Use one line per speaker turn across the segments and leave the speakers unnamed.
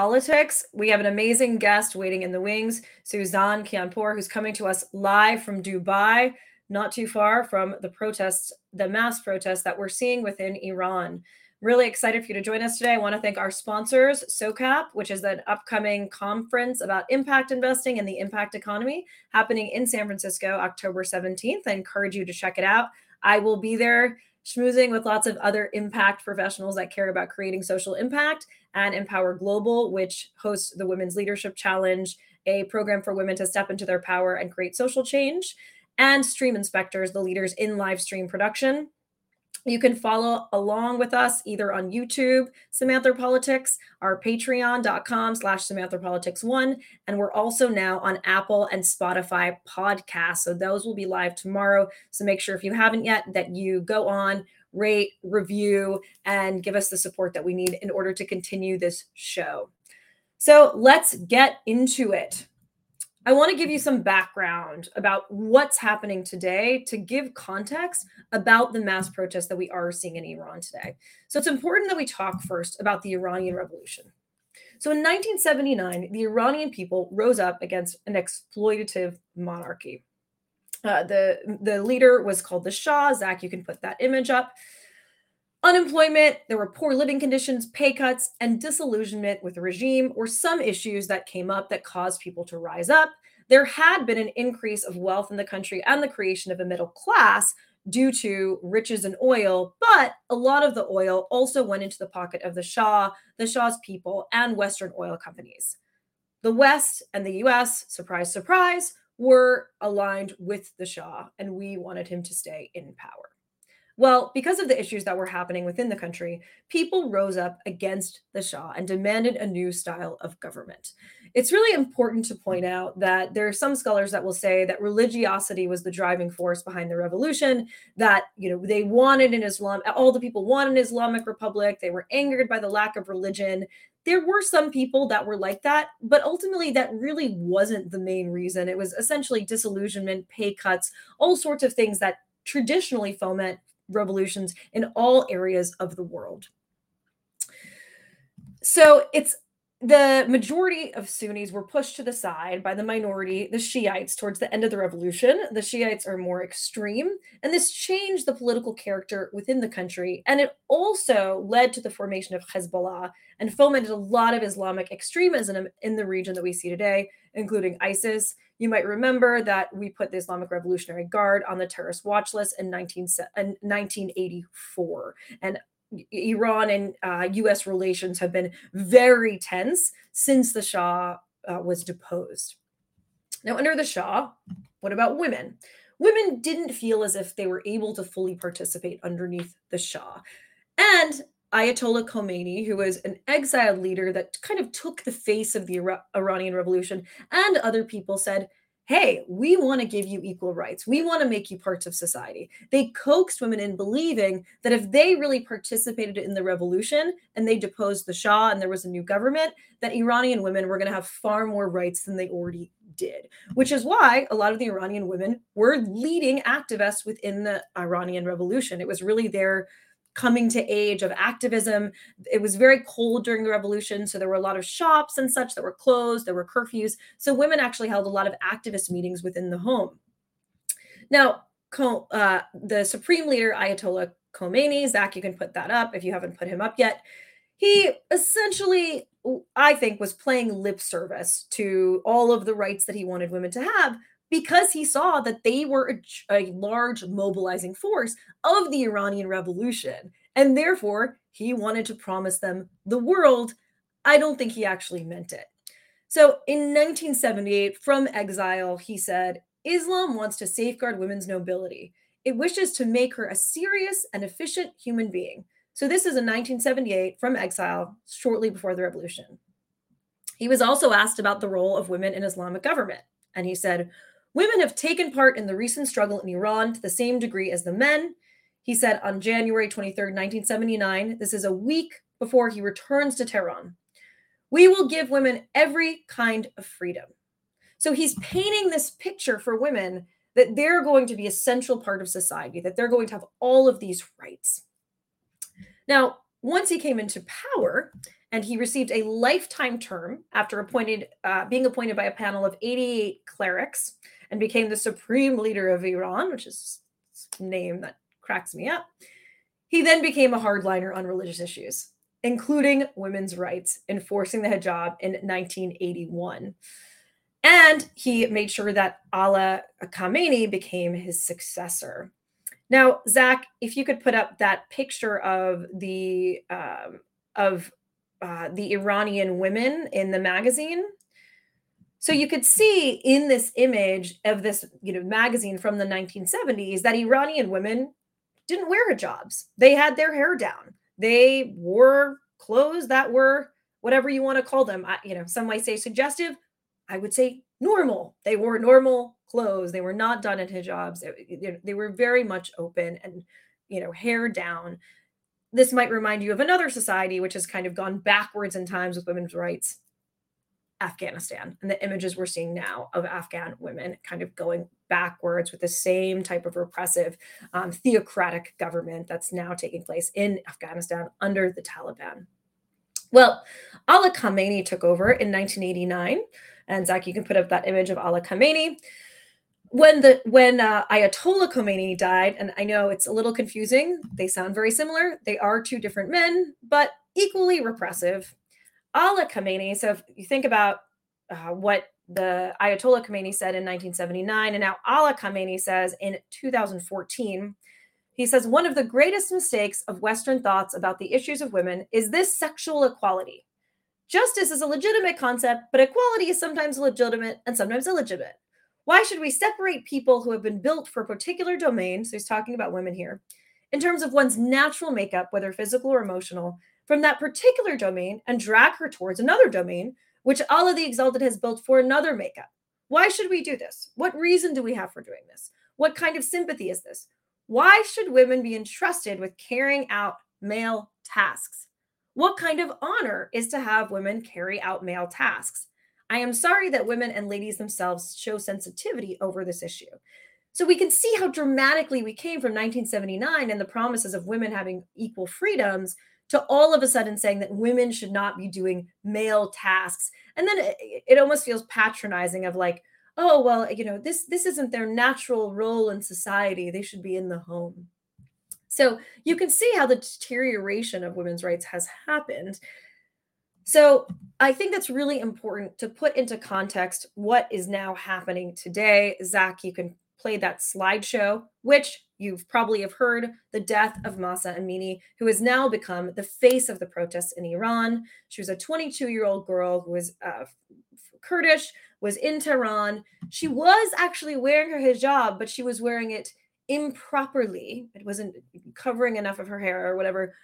politics. We have an amazing guest waiting in the wings, Suzanne Kianpour, who's coming to us live from Dubai, not too far from the protests, the mass protests that we're seeing within Iran. Really excited for you to join us today. I want to thank our sponsors, SOCAP, which is an upcoming conference about impact investing and the impact economy happening in San Francisco, October 17th. I encourage you to check it out. I will be there schmoozing with lots of other impact professionals that care about creating social impact and Empower Global, which hosts the Women's Leadership Challenge, a program for women to step into their power and create social change, and Stream Inspectors, the leaders in live stream production. You can follow along with us either on YouTube, Samanthropolitics, our patreon.com slash Samanthropolitics one. And we're also now on Apple and Spotify podcasts. So those will be live tomorrow. So make sure if you haven't yet that you go on, rate, review, and give us the support that we need in order to continue this show. So let's get into it. I want to give you some background about what's happening today to give context about the mass protests that we are seeing in Iran today. So it's important that we talk first about the Iranian Revolution. So in 1979, the Iranian people rose up against an exploitative monarchy. Uh, the the leader was called the Shah. Zach, you can put that image up. Unemployment, there were poor living conditions, pay cuts, and disillusionment with the regime were some issues that came up that caused people to rise up. There had been an increase of wealth in the country and the creation of a middle class due to riches in oil, but a lot of the oil also went into the pocket of the Shah, the Shah's people, and Western oil companies. The West and the US, surprise, surprise, were aligned with the Shah, and we wanted him to stay in power. Well, because of the issues that were happening within the country, people rose up against the Shah and demanded a new style of government. It's really important to point out that there are some scholars that will say that religiosity was the driving force behind the revolution, that you know they wanted an Islam, all the people wanted an Islamic republic, they were angered by the lack of religion. There were some people that were like that, but ultimately that really wasn't the main reason. It was essentially disillusionment, pay cuts, all sorts of things that traditionally foment revolutions in all areas of the world. So it's the majority of Sunnis were pushed to the side by the minority, the Shiites, towards the end of the revolution. The Shiites are more extreme, and this changed the political character within the country. And it also led to the formation of Hezbollah and fomented a lot of Islamic extremism in the region that we see today, including ISIS. You might remember that we put the Islamic Revolutionary Guard on the terrorist watch list in, 19, in 1984. And Iran and uh, US relations have been very tense since the Shah uh, was deposed. Now, under the Shah, what about women? Women didn't feel as if they were able to fully participate underneath the Shah. And Ayatollah Khomeini, who was an exiled leader that kind of took the face of the Iranian Revolution, and other people said, Hey, we want to give you equal rights. We want to make you parts of society. They coaxed women in believing that if they really participated in the revolution and they deposed the Shah and there was a new government, that Iranian women were going to have far more rights than they already did, which is why a lot of the Iranian women were leading activists within the Iranian revolution. It was really their coming to age of activism. It was very cold during the revolution, so there were a lot of shops and such that were closed, there were curfews. So women actually held a lot of activist meetings within the home. Now, uh, the supreme leader, Ayatollah Khomeini, Zach, you can put that up if you haven't put him up yet. He essentially, I think, was playing lip service to all of the rights that he wanted women to have, because he saw that they were a, a, large mobilizing force of the Iranian Revolution. And therefore, he wanted to promise them the world. I don't think he actually meant it. So in 1978, from exile, he said Islam wants to safeguard women's nobility. It wishes to make her a serious and efficient human being. So this is in 1978 from exile, shortly before the revolution. He was also asked about the role of women in Islamic government. And he said, Women have taken part in the recent struggle in Iran to the same degree as the men. He said on January 23, 1979, this is a week before he returns to Tehran. We will give women every kind of freedom. So he's painting this picture for women that they're going to be a central part of society, that they're going to have all of these rights. Now, once he came into power and he received a lifetime term after appointed uh, being appointed by a panel of 88 clerics and became the supreme leader of Iran, which is a name that cracks me up. He then became a hardliner on religious issues, including women's rights, enforcing the hijab in 1981. And he made sure that Ali Khamenei became his successor. Now, Zach, if you could put up that picture of the um, of uh, the Iranian women in the magazine. So you could see in this image of this, you know, magazine from the 1970s that Iranian women didn't wear hijabs. They had their hair down. They wore clothes that were whatever you want to call them. I, you know, some might say suggestive. I would say normal. They wore normal clothes. They were not done in hijabs. They, they were very much open and, you know, hair down this might remind you of another society which has kind of gone backwards in times with women's rights Afghanistan and the images we're seeing now of Afghan women kind of going backwards with the same type of repressive um, theocratic government that's now taking place in Afghanistan under the Taliban. Well, Ali Khamenei took over in 1989. And Zach, you can put up that image of Ali Khamenei when the when uh, Ayatollah Khomeini died, and I know it's a little confusing. They sound very similar. They are two different men, but equally repressive. Allah Khomeini. So if you think about uh, what the Ayatollah Khomeini said in 1979, and now Allah Khomeini says in 2014, he says one of the greatest mistakes of Western thoughts about the issues of women is this sexual equality. Justice is a legitimate concept, but equality is sometimes legitimate and sometimes illegitimate. Why should we separate people who have been built for particular domain? So he's talking about women here, in terms of one's natural makeup, whether physical or emotional, from that particular domain and drag her towards another domain, which Allah the Exalted has built for another makeup. Why should we do this? What reason do we have for doing this? What kind of sympathy is this? Why should women be entrusted with carrying out male tasks? What kind of honor is to have women carry out male tasks? I am sorry that women and ladies themselves show sensitivity over this issue. So we can see how dramatically we came from 1979 and the promises of women having equal freedoms to all of a sudden saying that women should not be doing male tasks. And then it, it almost feels patronizing of like, oh well, you know, this this isn't their natural role in society. They should be in the home. So you can see how the deterioration of women's rights has happened. So I think that's really important to put into context what is now happening today. Zach, you can play that slideshow, which you've probably have heard the death of Mahsa Amini, who has now become the face of the protests in Iran. She was a 22 year old girl who was uh, Kurdish, was in Tehran. She was actually wearing her hijab, but she was wearing it improperly. It wasn't covering enough of her hair or whatever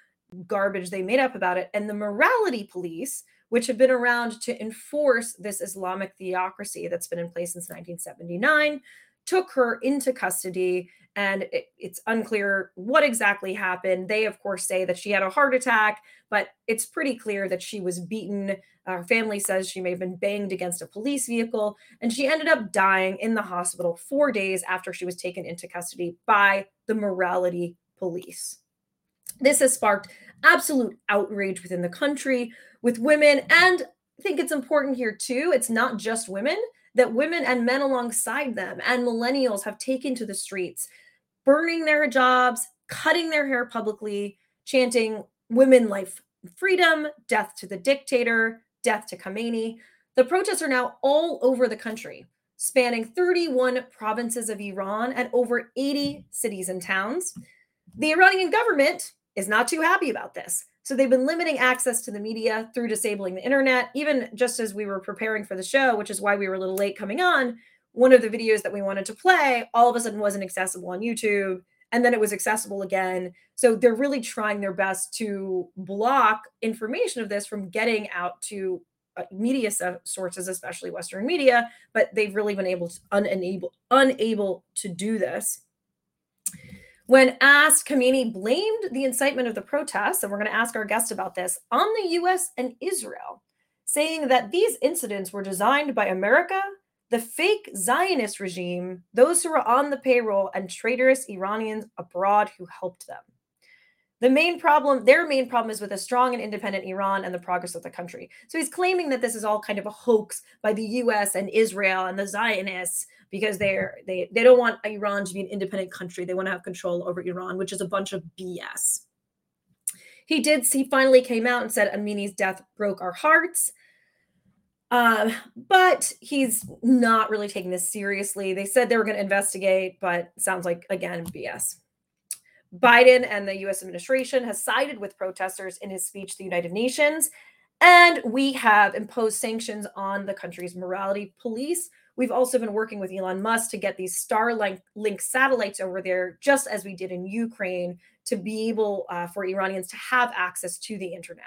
garbage they made up about it. And the morality police, which have been around to enforce this Islamic theocracy that's been in place since 1979, took her into custody. And it, it's unclear what exactly happened. They, of course, say that she had a heart attack, but it's pretty clear that she was beaten. Uh, her family says she may have been banged against a police vehicle, and she ended up dying in the hospital four days after she was taken into custody by the morality police. This has sparked absolute outrage within the country with women. And I think it's important here, too. It's not just women, that women and men alongside them and millennials have taken to the streets, burning their jobs, cutting their hair publicly, chanting women life freedom, death to the dictator, death to Khamenei. The protests are now all over the country, spanning 31 provinces of Iran and over 80 cities and towns. The Iranian government is not too happy about this. So they've been limiting access to the media through disabling the internet. Even just as we were preparing for the show, which is why we were a little late coming on, one of the videos that we wanted to play all of a sudden wasn't accessible on YouTube. And then it was accessible again. So they're really trying their best to block information of this from getting out to uh, media sources, especially Western media. But they've really been able to unable unable to do this. When asked, Khamenei blamed the incitement of the protests, and we're going to ask our guest about this, on the US and Israel, saying that these incidents were designed by America, the fake Zionist regime, those who were on the payroll, and traitorous Iranians abroad who helped them. The main problem, their main problem is with a strong and independent Iran and the progress of the country. So he's claiming that this is all kind of a hoax by the US and Israel and the Zionists because they're they they don't want Iran to be an independent country. They want to have control over Iran, which is a bunch of BS. He did he finally came out and said Amini's death broke our hearts. Um, but he's not really taking this seriously. They said they were going to investigate, but sounds like again BS. Biden and the US administration has sided with protesters in his speech to the United Nations. And we have imposed sanctions on the country's morality police. We've also been working with Elon Musk to get these Starlink link satellites over there, just as we did in Ukraine, to be able uh, for Iranians to have access to the internet.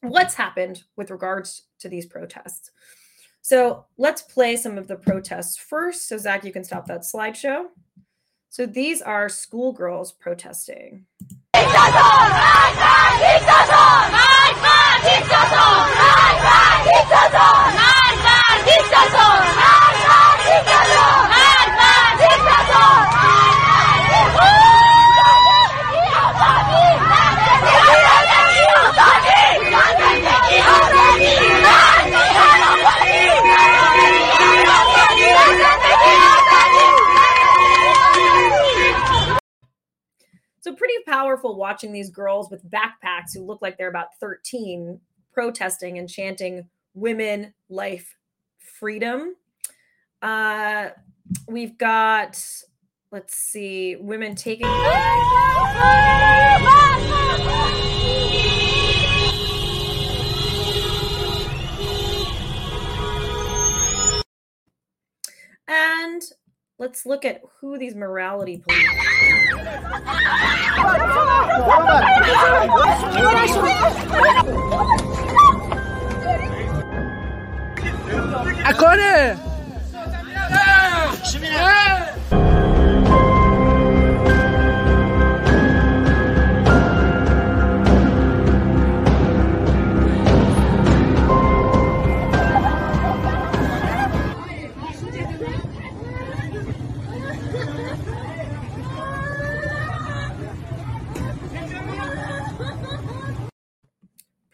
What's happened with regards to these protests? So let's play some of the protests first. So, Zach, you can stop that slideshow. So these are schoolgirls protesting. Powerful watching these girls with backpacks who look like they're about 13 protesting and chanting women, life, freedom. Uh, we've got, let's see, women taking. And let's look at who these morality police.
Agora!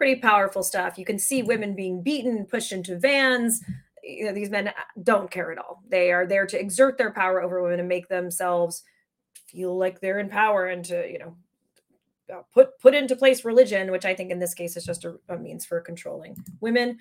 Pretty powerful stuff. You can see women being beaten, pushed into vans. You know, these men don't care at all. They are there to exert their power over women and make themselves feel like they're in power and to, you know, uh, put put into place religion, which I think in this case is just a, a means for controlling women.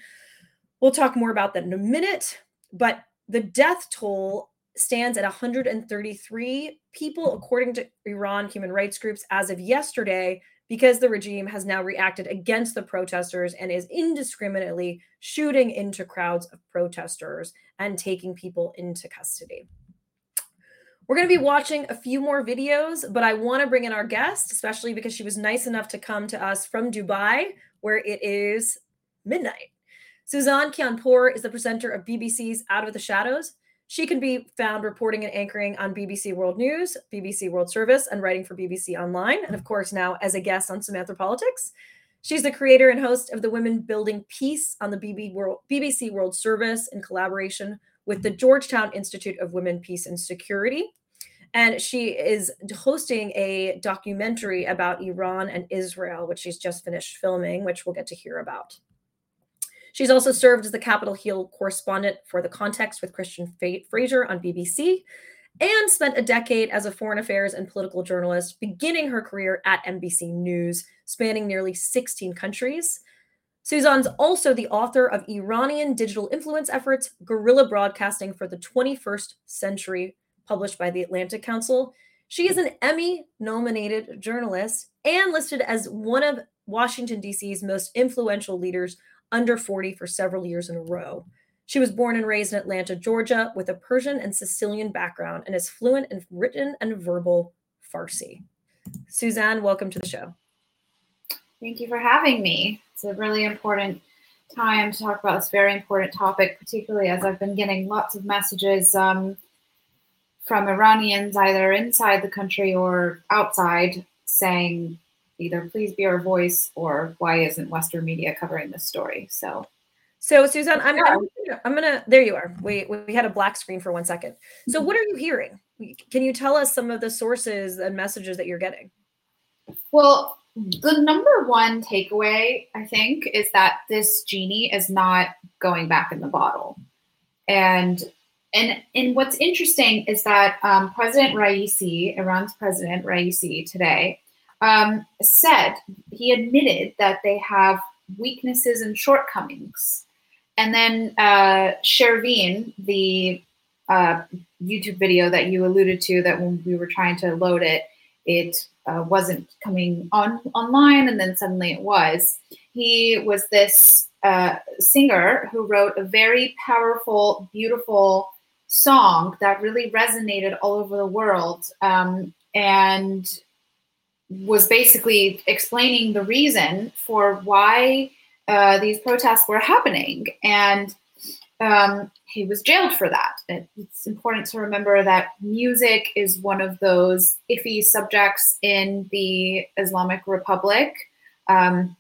We'll talk more about that in a minute, but the death toll stands at 133 people, according to Iran human rights groups, as of yesterday, because the regime has now reacted against the protesters and is indiscriminately shooting into crowds of protesters and taking people into custody. We're going to be watching a few more videos, but I want to bring in our guest, especially because she was nice enough to come to us from Dubai, where it is midnight. Suzanne Kianpour is the presenter of BBC's Out of the Shadows. She can be found reporting and anchoring on BBC World News, BBC World Service, and writing for BBC Online, and of course, now as a guest on Samanthropolitics. She's the creator and host of the Women Building Peace on the BBC World Service in collaboration with the Georgetown Institute of Women, Peace, and Security. And she is hosting a documentary about Iran and Israel, which she's just finished filming, which we'll get to hear about. She's also served as the Capitol Hill correspondent for The Context with Christian Fraser on BBC and spent a decade as a foreign affairs and political journalist, beginning her career at NBC News, spanning nearly 16 countries. Suzanne's also the author of Iranian Digital Influence Efforts Guerrilla Broadcasting for the 21st Century, published by the Atlantic Council. She is an Emmy nominated journalist and listed as one of Washington, D.C.'s most influential leaders under 40 for several years in a row. She was born and raised in Atlanta, Georgia, with a Persian and Sicilian background and is fluent in written and verbal Farsi. Suzanne, welcome to the show.
Thank you for having me. It's a really important time to talk about this very important topic, particularly as I've been getting lots of messages um, from Iranians, either inside the country or outside, saying either please be our voice or why isn't Western media covering this story? So,
so Suzanne, I'm, yeah. I'm, I'm, gonna, there you are. We, we had a black screen for one second. So mm-hmm. what are you hearing? Can you tell us some of the sources and messages that you're getting?
Well, the number one takeaway, I think, is that this genie is not going back in the bottle. And and and what's interesting is that um, President Raisi, Iran's President Raisi, today um, said he admitted that they have weaknesses and shortcomings. And then uh, Shervin, the uh, YouTube video that you alluded to, that when we were trying to load it, it uh, wasn't coming on online, and then suddenly it was. He was this uh, singer who wrote a very powerful, beautiful song that really resonated all over the world, um, and was basically explaining the reason for why uh, these protests were happening. And um, he was jailed for that. It's important to remember that music is one of those iffy subjects in the Islamic Republic. Um,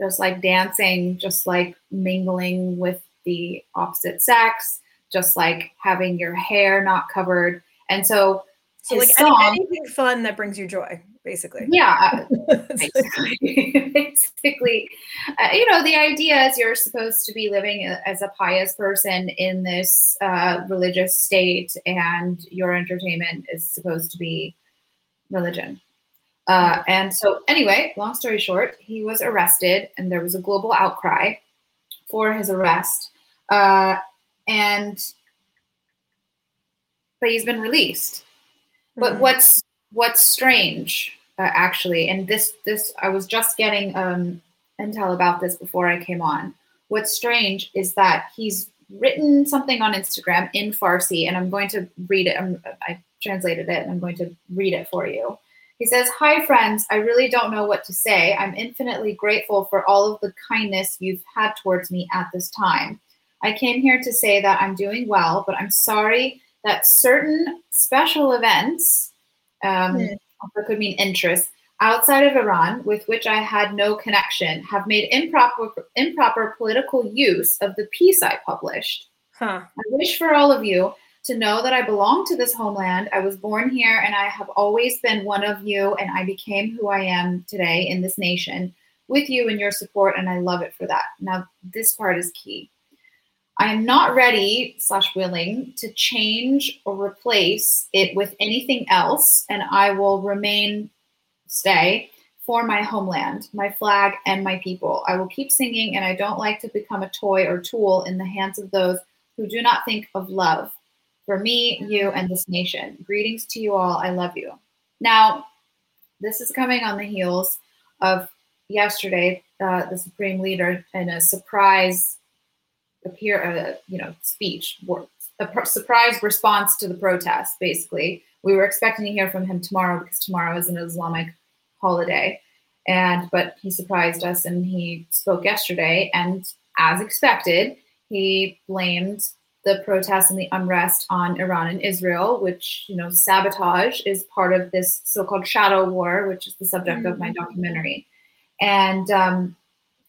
just like dancing, just like mingling with the opposite sex, just like having your hair not covered. And so,
so like song, anything fun that brings you joy basically.
Yeah, basically. basically, uh, you know, the idea is you're supposed to be living as a pious person in this uh, religious state, and your entertainment is supposed to be religion. Uh, and so, anyway, long story short, he was arrested, and there was a global outcry for his arrest. Uh, and but he's been released. But mm-hmm. what's what's strange uh, actually and this this i was just getting um, intel about this before i came on. What's strange is that he's written something on instagram in farsi and i'm going to read it. I'm, i translated it and i'm going to read it for you. He says hi friends. I really don't know what to say. I'm infinitely grateful for all of the kindness you've had towards me at this time. I came here to say that i'm doing well but i'm sorry that certain special events um, mm. also could mean interest outside of Iran with which I had no connection have made improper improper political use of the piece I published. Huh. I wish for all of you to know that I belong to this homeland. I was born here and I have always been one of you and I became who I am today in this nation with you and your support and I love it for that. Now this part is key. I am not ready slash willing to change or replace it with anything else, and I will remain stay for my homeland, my flag, and my people. I will keep singing, and I don't like to become a toy or tool in the hands of those who do not think of love for me, you, and this nation. Greetings to you all. I love you. Now, this is coming on the heels of yesterday, uh, the Supreme Leader in a surprise appear a you know speech a surprise response to the protest basically we were expecting to hear from him tomorrow because tomorrow is an islamic holiday and but he surprised us and he spoke yesterday and as expected he blamed the protests and the unrest on iran and israel which you know sabotage is part of this so-called shadow war which is the subject mm-hmm. of my mm-hmm. documentary and um,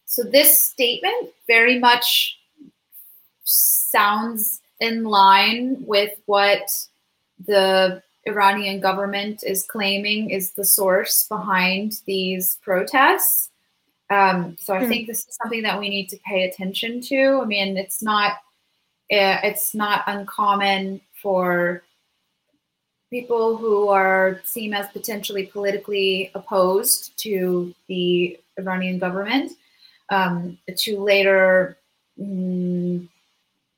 so this statement very much sounds in line with what the Iranian government is claiming is the source behind these protests. Um, so I mm-hmm. think this is something that we need to pay attention to. I mean, it's not uh, it's not uncommon for people who are seen as potentially politically opposed to the Iranian government um, to later mm,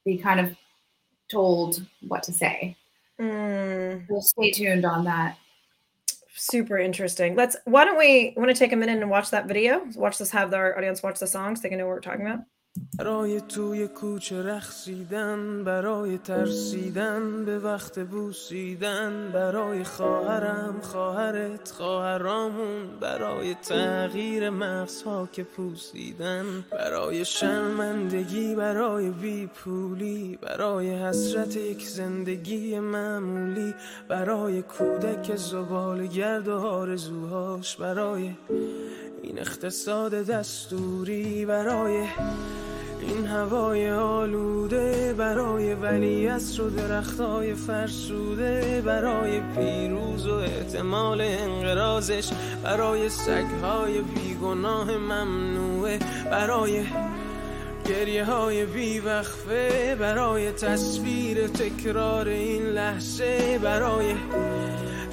be kind of told what to say. Mm. We'll stay tuned on that.
Super interesting. Let's. Why don't we want to take a minute and watch that video? Watch this. Have our audience watch the songs. So they can know what we're talking about. برای توی کوچه رخصیدن برای ترسیدن به وقت بوسیدن برای خواهرم خواهرت خواهرامون برای تغییر مغزها که پوسیدن برای شرمندگی برای بیپولی برای حسرت یک زندگی معمولی برای کودک زبال گرد و آرزوهاش برای این اقتصاد دستوری برای این هوای آلوده
برای ولی و درختای فرسوده برای پیروز و احتمال انقرازش برای سگهای بیگناه ممنوعه برای گریه های بیوقفه برای تصویر تکرار این لحظه برای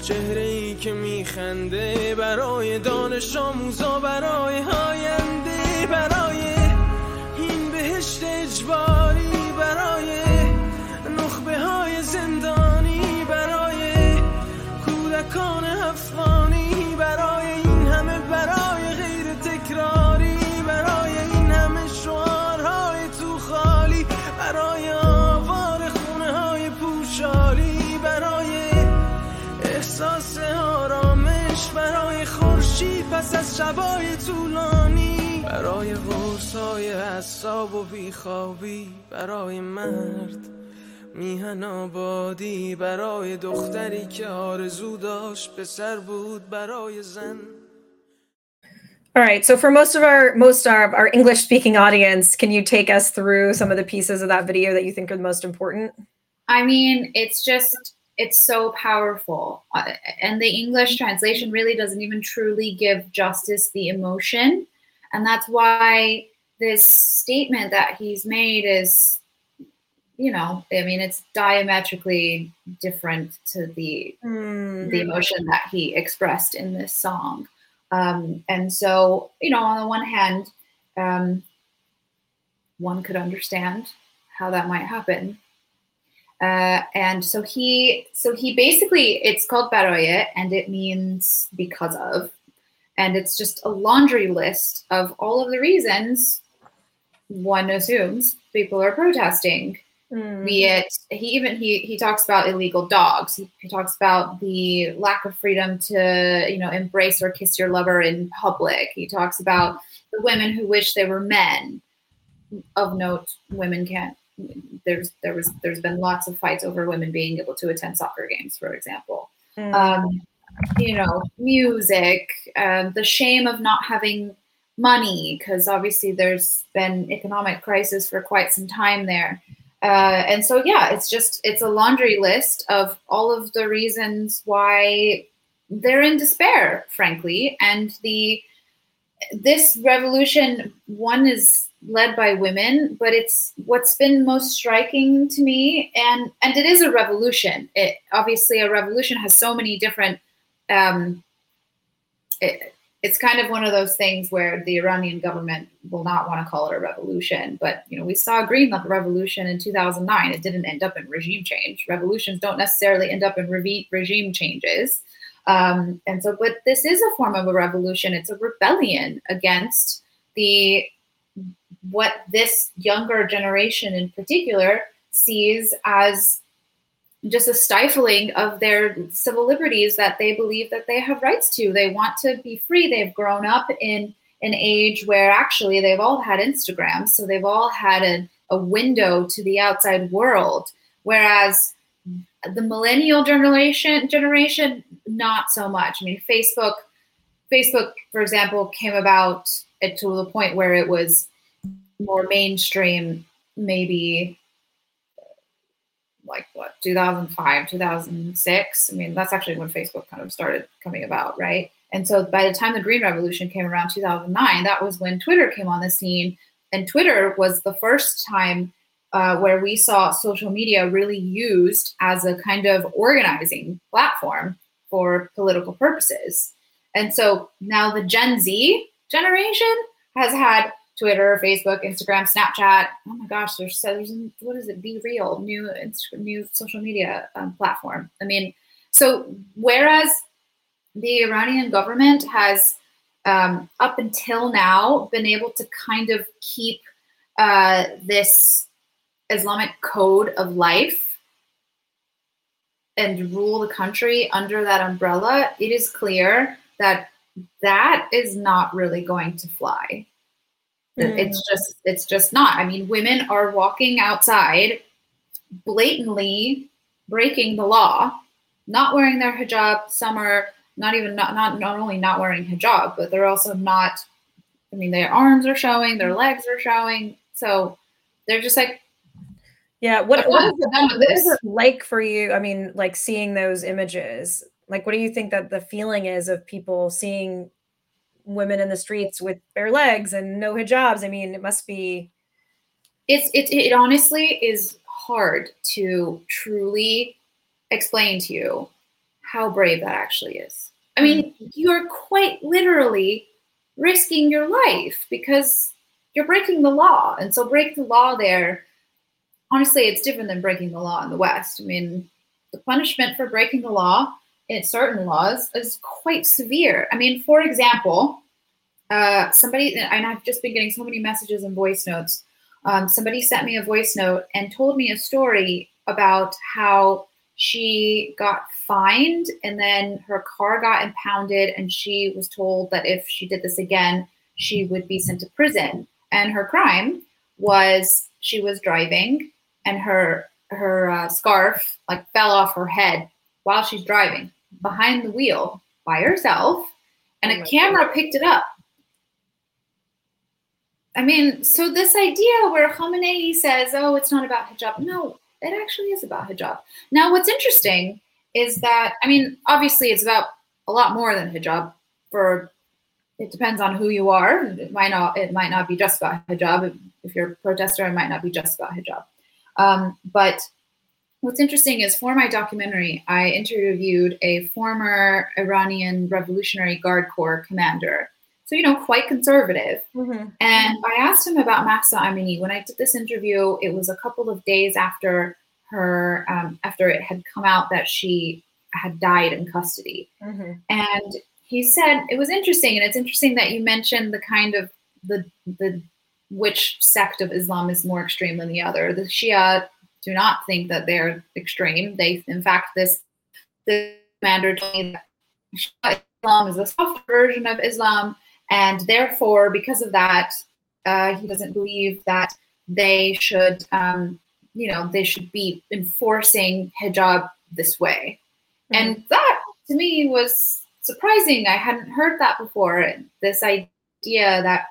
چهره ای که میخنده برای دانش آموزا برای هاینده برای این بهشت اجباری. پس از شبای طولانی برای غرص های حساب و بیخوابی برای مرد میهن آبادی برای دختری که آرزو داشت پسر بود برای زن
All right. So for most of our most of our English speaking audience, can you take us through some of the pieces of that video that you think are the most important?
I mean, it's just it's so powerful. Uh, and the English translation really doesn't even truly give justice the emotion. And that's why this statement that he's made is you know, I mean, it's diametrically different to the mm. the emotion that he expressed in this song. Um, and so, you know, on the one hand, um, one could understand how that might happen. Uh, and so he, so he basically, it's called baraye, and it means because of, and it's just a laundry list of all of the reasons one assumes people are protesting Mm. Be it he even he he talks about illegal dogs. He, he, talks about the lack of freedom to you know embrace or kiss your lover in public. He talks about the women who wish they were men. Of note, women can't. There's there was there's been lots of fights over women being able to attend soccer games, for example. Mm. Um, you know, music, uh, the shame of not having money because obviously there's been economic crisis for quite some time there uh, and so, yeah, it's just it's a laundry list of all of the reasons why they're in despair, frankly. And the this revolution, one is led by women, but it's what's been most striking to me, and and it is a revolution. It obviously a revolution has so many different um, it, it's kind of one of those things where the Iranian government will not want to call it a revolution. But you know, we saw a green revolution in 2009. It didn't end up in regime change. Revolutions don't necessarily end up in re- regime changes. Um, and so, but this is a form of a revolution. It's a rebellion against the what this younger generation in particular sees as just a stifling of their civil liberties that they believe that they have rights to. They want to be free. They've grown up in an age where actually they've all had Instagram, so they've all had a, a window to the outside world. Whereas the millennial generation generation, not so much. I mean, Facebook, Facebook, for example, came about to the point where it was more mainstream, maybe like what 2005 2006 i mean that's actually when facebook kind of started coming about right? And so by the time the green revolution came around 2009 that was when twitter came on the scene. And twitter was the first time uh, where we saw social media really used as a kind of organizing platform for political purposes and so now the gen z generation has had Twitter, Facebook, Instagram, Snapchat. Oh my gosh, there's so there's what is it? BeReal, new new social media um, platform. I mean, so whereas the Iranian government has um, up until now been able to kind of keep uh, this Islamic code of life and rule the country under that umbrella, it is clear that that is not really going to fly Mm. It's just it's just not. I mean, women are walking outside blatantly breaking the law, not wearing their hijab. Some are not even not not not only not wearing hijab, but they're also not. I mean, their arms are showing, their legs are showing. So they're just like
Yeah. What,
what has it
what is it like for you? I mean, like seeing those images. Like, what do you think that the feeling is of people seeing women in the streets with bare legs and no hijabs? I mean, it must be.
it's it, it honestly is hard to truly explain to you how brave that actually is. I mm-hmm. mean, you're quite literally risking your life because you're breaking the law. And so break the law there, honestly, it's different than breaking the law in the West. I mean, the punishment for breaking the law in certain laws is quite severe. I mean, for example, uh, somebody, and I've just been getting so many messages and voice notes um, somebody sent me a voice note and told me a story about how she got fined and then her car got impounded and she was told that if she did this again she would be sent to prison and her crime was she was driving and her her uh, scarf like fell off her head while she's driving behind the wheel by herself and
Oh
a camera picked it up I mean, so this idea where Khamenei says, "Oh, it's not about hijab," no, it actually is about hijab. Now, what's interesting is that I mean, obviously, it's about a lot more than hijab. For it depends on who you are. It might not. It might not be just about hijab. If you're a protester, it might not be just about hijab. Um, but what's interesting is for my documentary, I interviewed a former Iranian Revolutionary Guard Corps commander. So you know, quite conservative. And I asked him about Mahsa Amini. When I did this interview, it was a couple of days after her, um, after it had come out that she had died in custody.
Mhm.
And he said it was interesting, and it's interesting that you mentioned the kind of the the which sect of Islam is more extreme than the other. The Shia do not think that they're extreme. They, in fact, this the commander told me that Shia Islam is a soft version of Islam, and therefore, because of that, uh, he doesn't believe that they should, um, you know, they should be enforcing hijab this way. And that to me was surprising. I hadn't heard that before. This idea that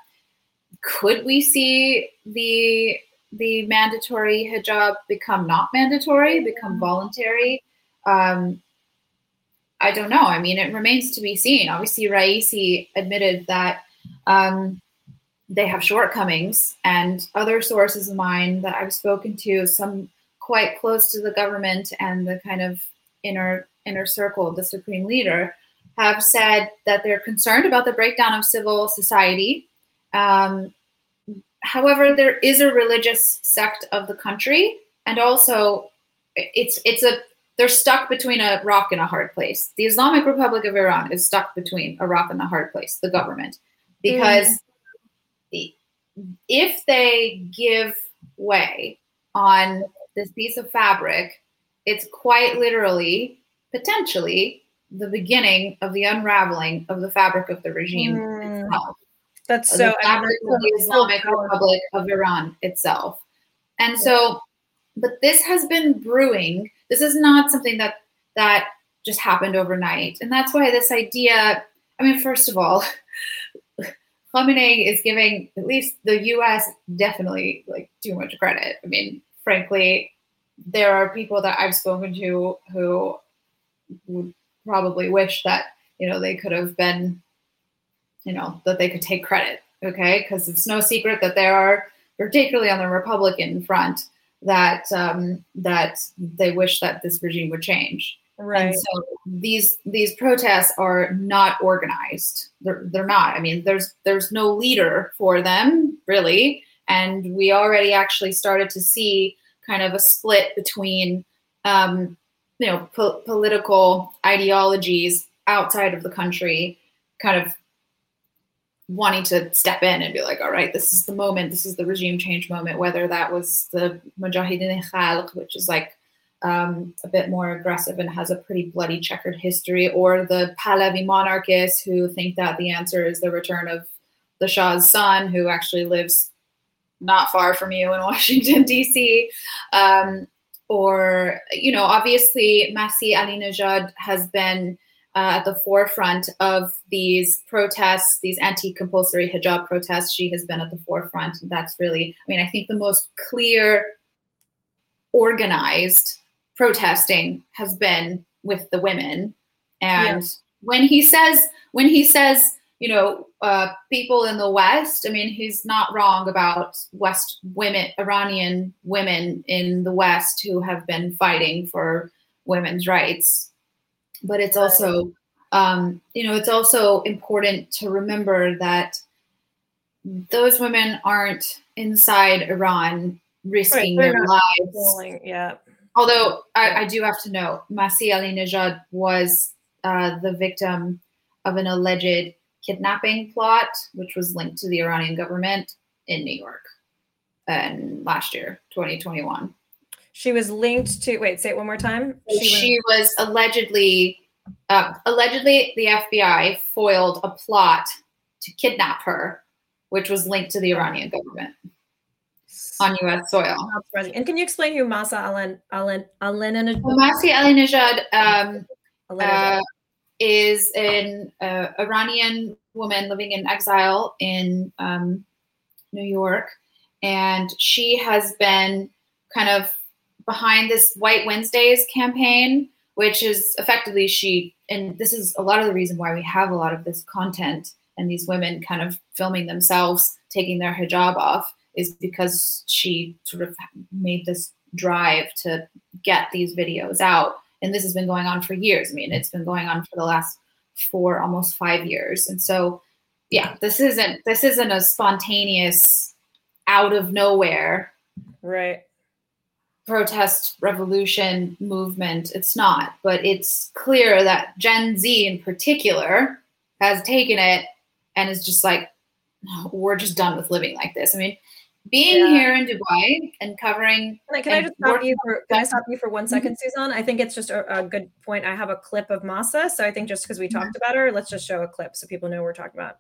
could we see the the mandatory hijab become not mandatory, become voluntary? Um, I don't know. I mean, it remains to be seen. Obviously, Raisi admitted that um, they have shortcomings, and other sources of mine that I've spoken to, some quite close to the government and the kind of inner inner circle of the supreme leader, have said that they're concerned about the breakdown of civil society. Um, however, there is a religious sect of the country, and also it's it's a they're stuck between a rock and a hard place. The Islamic Republic of Iran is stuck between a rock and a hard place, the government, because the- if they give way on this piece of fabric, it's quite literally, potentially, the beginning of the unraveling of the fabric of the regime
Mm.
itself
That's so.
the fabric of the Islamic. Republic of Iran itself. And so, but this has been brewing. This is not something that that just happened overnight, and that's why this idea. I mean, first of all, Khamenei is giving at least the U.S. definitely like too much credit. I mean, frankly, there are people that I've spoken to who would probably wish that you know they could have been you know that they could take credit okay? Because it's no secret that there are particularly on the republican front that um, that they wish that this regime would change.
Right.
and so these these protests are not organized. They're, they're not. I mean there's there's no leader for them really. And we already actually started to see kind of a split between um, you know po- political ideologies outside of the country kind of wanting to step in and be like, all right, this is the moment, this is the regime change moment, whether that was the Mujahideen Khalq, which is like um, a bit more aggressive and has a pretty bloody checkered history, or the Pahlavi monarchists who think that the answer is the return of the Shah's son, who actually lives not far from you in Washington, D.C. Um, or, you know, obviously, Masih Alinejad has been uh, at the forefront of these protests, these anti-compulsory hijab protests. She has been at the forefront. That's really, I mean, I think the most clear organized protesting has been with the women. And when he says, when he says, you know, uh, people in the West, I mean, he's not wrong about West women, Iranian women in the West who have been fighting for women's rights. But it's also, um, you know, it's also important to remember that those women aren't inside Iran risking right, their lives.
Yeah.
Although I, I, do have to note, Masih Alinejad was uh, the victim of an alleged kidnapping plot, which was linked to the Iranian government in New York and last year, 2021.
She was linked to, wait, say it one more time.
She, she was, allegedly, uh, allegedly, the FBI foiled a plot to kidnap her, which was linked to the Iranian government on U.S. soil.
And can you explain who Masa Alen Alen Alen
well, Masih Alinejad um, uh, is an uh, Iranian woman living in exile in um, New York, and she has been kind of behind this White Wednesdays campaign, which is effectively she. And this is a lot of the reason why we have a lot of this content and these women kind of filming themselves taking their hijab off is because she sort of made this drive to get these videos out. And this has been going on for years. I mean, it's been going on for the last four, almost five years. And so, yeah, this isn't this isn't a spontaneous, out of nowhere,
right?
Protest revolution movement. It's not, but it's clear that Gen Z in particular has taken it and is just like, we're just done with living like this. I mean, being yeah. here in Dubai and covering.
Can I, can I just stop you for? Can I stop you for one second, mm-hmm. Suzanne? I think it's just a, a, good point. I have a clip of Masa, so I think just because we mm-hmm. talked about her, let's just show a clip so people know we're talking about.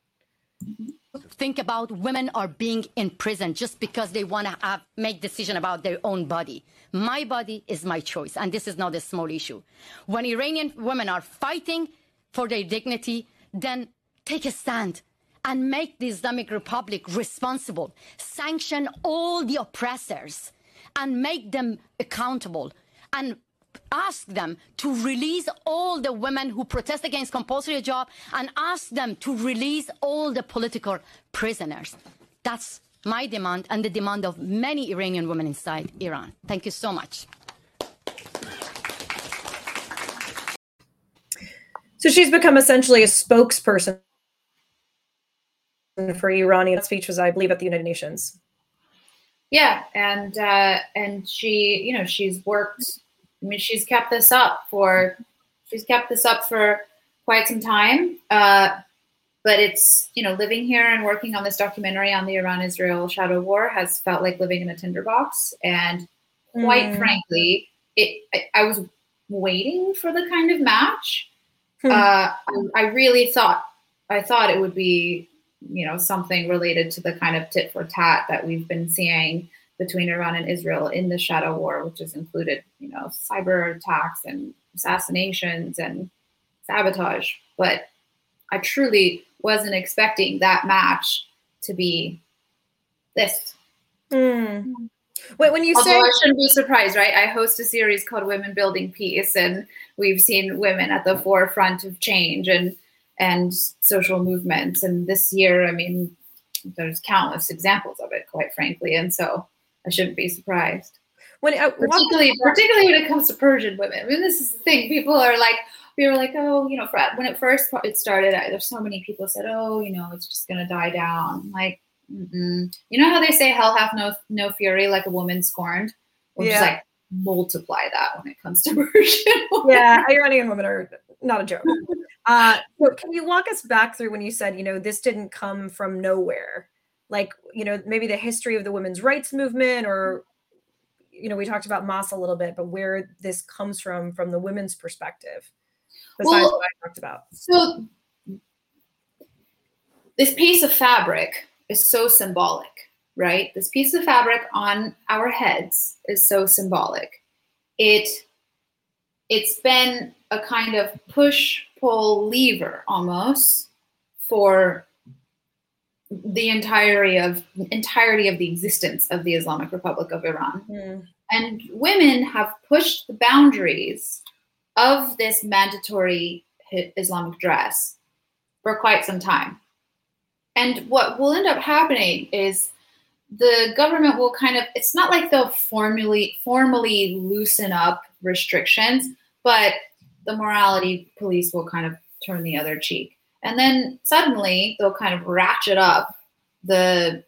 Think about women are being in prison just because they want to make decision about their own body. My body is my choice, and this is not a small issue. When Iranian women are fighting for their dignity, then take a stand and make the Islamic Republic responsible, sanction all the oppressors, and make them accountable, and ask them to release all the women who protest against compulsory hijab and ask them to release all the political prisoners. That's my demand and the demand of many Iranian women inside Iran. Thank you so much.
So she's become essentially a spokesperson for Iranian speeches, I believe, at the United Nations.
Yeah, and uh, and she, you know, she's worked. I mean, she's kept this up for she's kept this up for quite some time. Uh, but it's you know, living here and working on this documentary on the Iran-Israel shadow war has felt like living in a tinderbox. And quite mm. frankly, it I, I, was waiting for the kind of match. Hmm. Uh, I, I really thought I thought it would be you know something related to the kind of tit for tat that we've been seeing between Iran and Israel in the shadow war, which has included you know cyber attacks and assassinations and sabotage. But I truly wasn't expecting that match to be this.
Mm. Wait, when you
Although
say
I shouldn't be surprised, right? I host a series called Women Building Peace, and we've seen women at the forefront of change and and social movements. And this year, I mean, there's countless examples of it, quite frankly. And so I shouldn't be surprised.
When uh,
particularly, particularly when it comes to Persian women. I mean, this is the thing. People are like, we were like, oh, you know, for, when it first it started, I, there's so many people said, oh, you know, it's just gonna die down. Like, mm-mm. you know how they say hell hath no no fury, like a woman scorned. Yeah. just like multiply that when it comes to Persian.
yeah, Iranian women are not a joke. Uh, so can you walk us back through when you said, you know, this didn't come from nowhere? Like, you know, maybe the history of the women's rights movement or you know, we talked about Moss a little bit, but where this comes from from the women's perspective, besides well, what I talked about.
So this piece of fabric is so symbolic, right? This piece of fabric on our heads is so symbolic. It it's been a kind of push pull lever almost for the entirety of entirety of the existence of the Islamic Republic of Iran. Mm. And women have pushed the boundaries of this mandatory Islamic dress for quite some time. And what will end up happening is the government will kind of it's not like they'll formally formally loosen up restrictions, but the morality police will kind of turn the other cheek. And then suddenly they'll kind of ratchet up the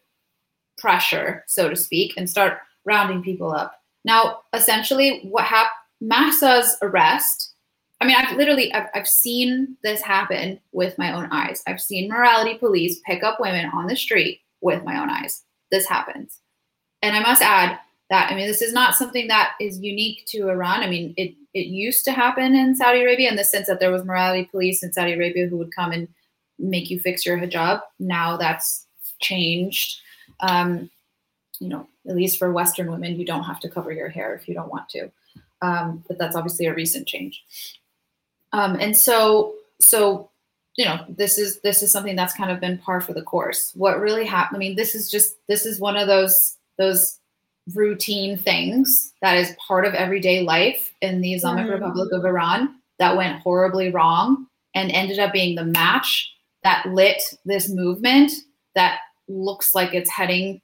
pressure, so to speak, and start rounding people up. Now, essentially, what happened, Mahsa's arrest, I mean, I've literally, I've, I've seen this happen with my own eyes. I've seen morality police pick up women on the street with my own eyes. This happens. And I must add that, I mean, this is not something that is unique to Iran. I mean, it, it used to happen in Saudi Arabia in the sense that there was morality police in Saudi Arabia who would come and make you fix your hijab. Now that's changed. Um, you know, at least for Western women, you don't have to cover your hair if you don't want to. Um, but that's obviously a recent change. Um, and so, so you know, this is this is something that's kind of been par for the course. What really happened? I mean, this is just this is one of those those routine things that is part of everyday life in the Islamic mm. Republic of Iran that went horribly wrong and ended up being the match that lit this movement that looks like it's heading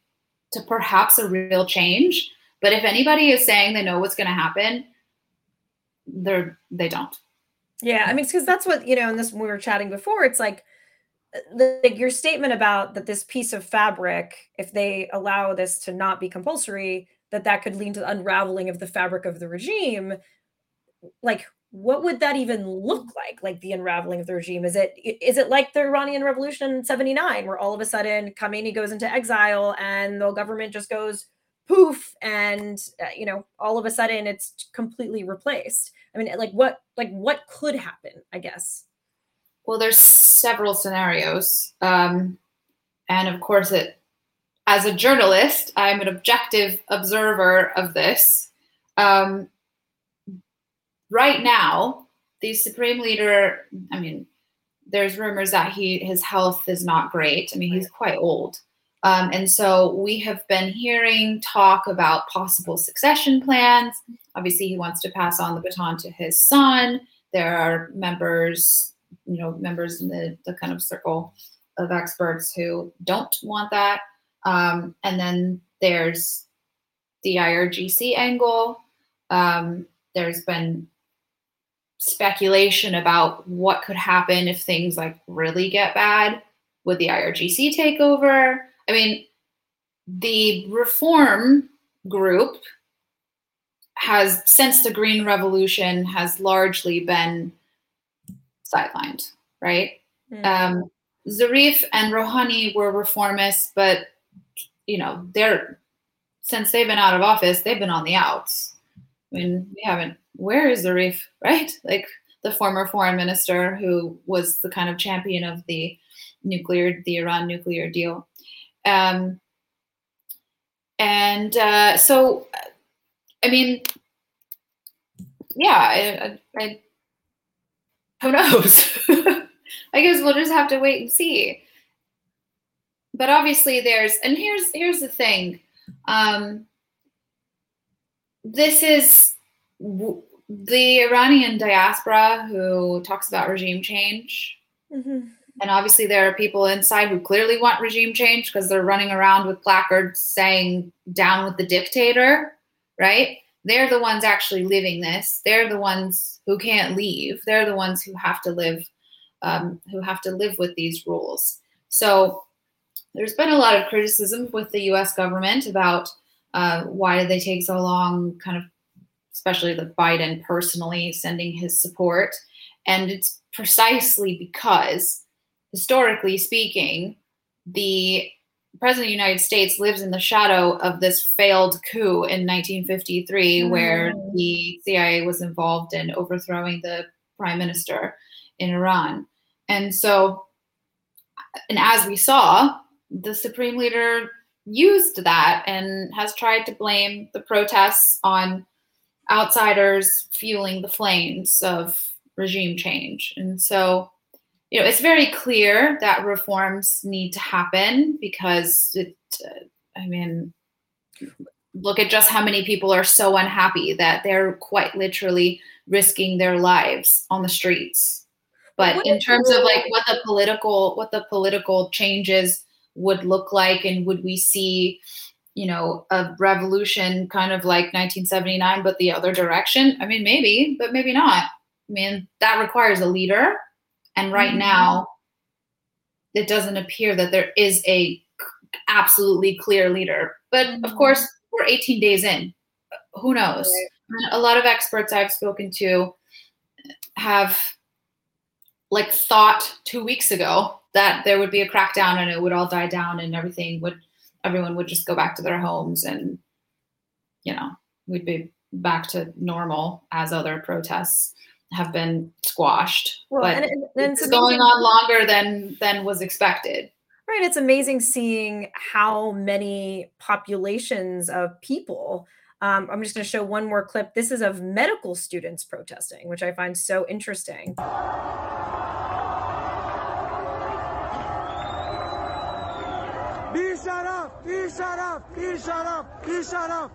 to perhaps a real change. But if anybody is saying they know what's going to happen, they're they don't.
Yeah, I mean, because that's what you know. And this we were chatting before. It's like, like your statement about that this piece of fabric, if they allow this to not be compulsory, that that could lead to the unraveling of the fabric of the regime. Like, what would that even look like like the unraveling of the regime is it is it like the iranian revolution in 79 where all of a sudden khamenei goes into exile and the government just goes poof and uh, you know all of a sudden it's completely replaced i mean like what like what could happen i guess
well there's several scenarios um and of course it as a journalist i'm an objective observer of this um right now, the supreme leader, I mean, there's rumors that he his health is not great. I mean, he's quite old. Um, and so we have been hearing talk about possible succession plans. Obviously, he wants to pass on the baton to his son. There are members, you know, members in the, the kind of circle of experts who don't want that. Um, and then there's the IRGC angle. Um, there's been speculation about what could happen if things like really get bad. Would the IRGC take over? I mean, the reform group has, since the Green Revolution, has largely been sidelined, right? Mm. Um, Zarif and Rouhani were reformists, but you know, they're since they've been out of office, they've been on the outs. I mean, we haven't where is Zarif, right? Like the former foreign minister who was the kind of champion of the nuclear, the Iran nuclear deal. Um, and uh, so, I mean, yeah, I, I, I who knows? I guess we'll just have to wait and see. But obviously, there's and here's here's the thing. Um, this is the Iranian diaspora who talks about regime change. Mm-hmm. And obviously, there are people inside who clearly want regime change because they're running around with placards saying, down with the dictator, right? They're the ones actually living this. They're the ones who can't leave. They're the ones who have to live, um, who have to live with these rules. So there's been a lot of criticism with the U.S. government about uh, why did they take so long, kind of especially the Biden personally sending his support. And it's precisely because, historically speaking, the President of the United States lives in the shadow of this failed coup in 1953, mm. where the CIA was involved in overthrowing the prime minister in Iran. And so, and as we saw, the supreme leader used that and has tried to blame the protests on outsiders fueling the flames of regime change. And so, you know, it's very clear that reforms need to happen because it, uh, I mean, look at just how many people are so unhappy that they're quite literally risking their lives on the streets. But
What
in terms of like what the political what the political changes would look like and would we see you know a revolution kind of like 1979 but the other direction i mean maybe but maybe not i mean that requires a leader and right
Mhm.
now it doesn't appear that there is a absolutely clear leader but of
Mhm.
course we're 18 days in who knows
Right.
A lot of experts i've spoken to have like thought two weeks ago that there would be a crackdown and it would all die down and everything would everyone would just go back to their homes and you know we'd be back to normal as other protests have been squashed
Well,
but
and, and, and
it's
it's
going
amazing-
on longer than than was expected
Right. It's amazing seeing how many populations of people. Um, I'm just going to show one more clip. This is of medical students protesting, which I find so interesting.
بی شرف بی شرف بی شرف بی شرف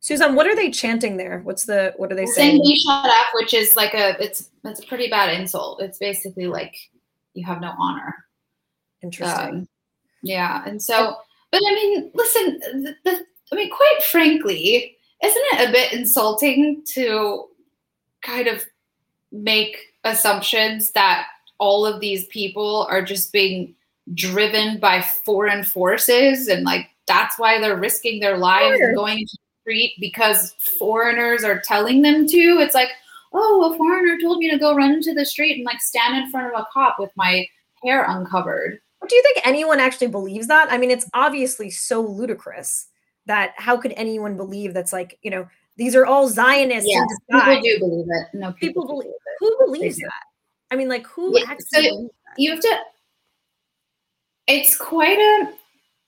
Susan, what are they chanting there? What's the what are they
saying
saying?
"Bisharaf," which is like a it's it's a pretty bad insult. It's basically like you have no honor.
Interesting.
Um, yeah, and so, but I mean, listen, the, the, I mean, quite frankly, isn't it a bit insulting to kind of make assumptions that all of these people are just being driven by foreign forces and like that's why they're risking their lives
Sure.
and going into street because foreigners are telling them to? It's like, oh, a foreigner told me to go run into the street and like stand in front of a cop with my hair uncovered.
Do you think anyone actually believes that? I mean, it's obviously so ludicrous that how could anyone believe that's like, you know, these are all Zionists
Yes, people do believe it. No,
People
people,
believe
believe it.
Who believes that? I mean, like who
Yeah,
actually
so- You have to. It's quite a.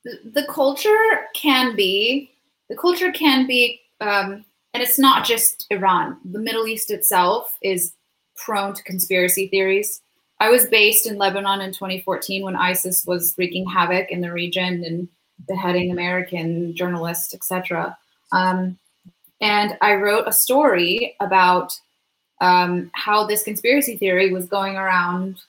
The culture can be. The culture can be, um, and it's not just Iran. The Middle East itself is prone to conspiracy theories. I was based in Lebanon in 2014 when ISIS was wreaking havoc in the region and beheading American journalists, etc. Um, and I wrote a story about um, how this conspiracy theory was going around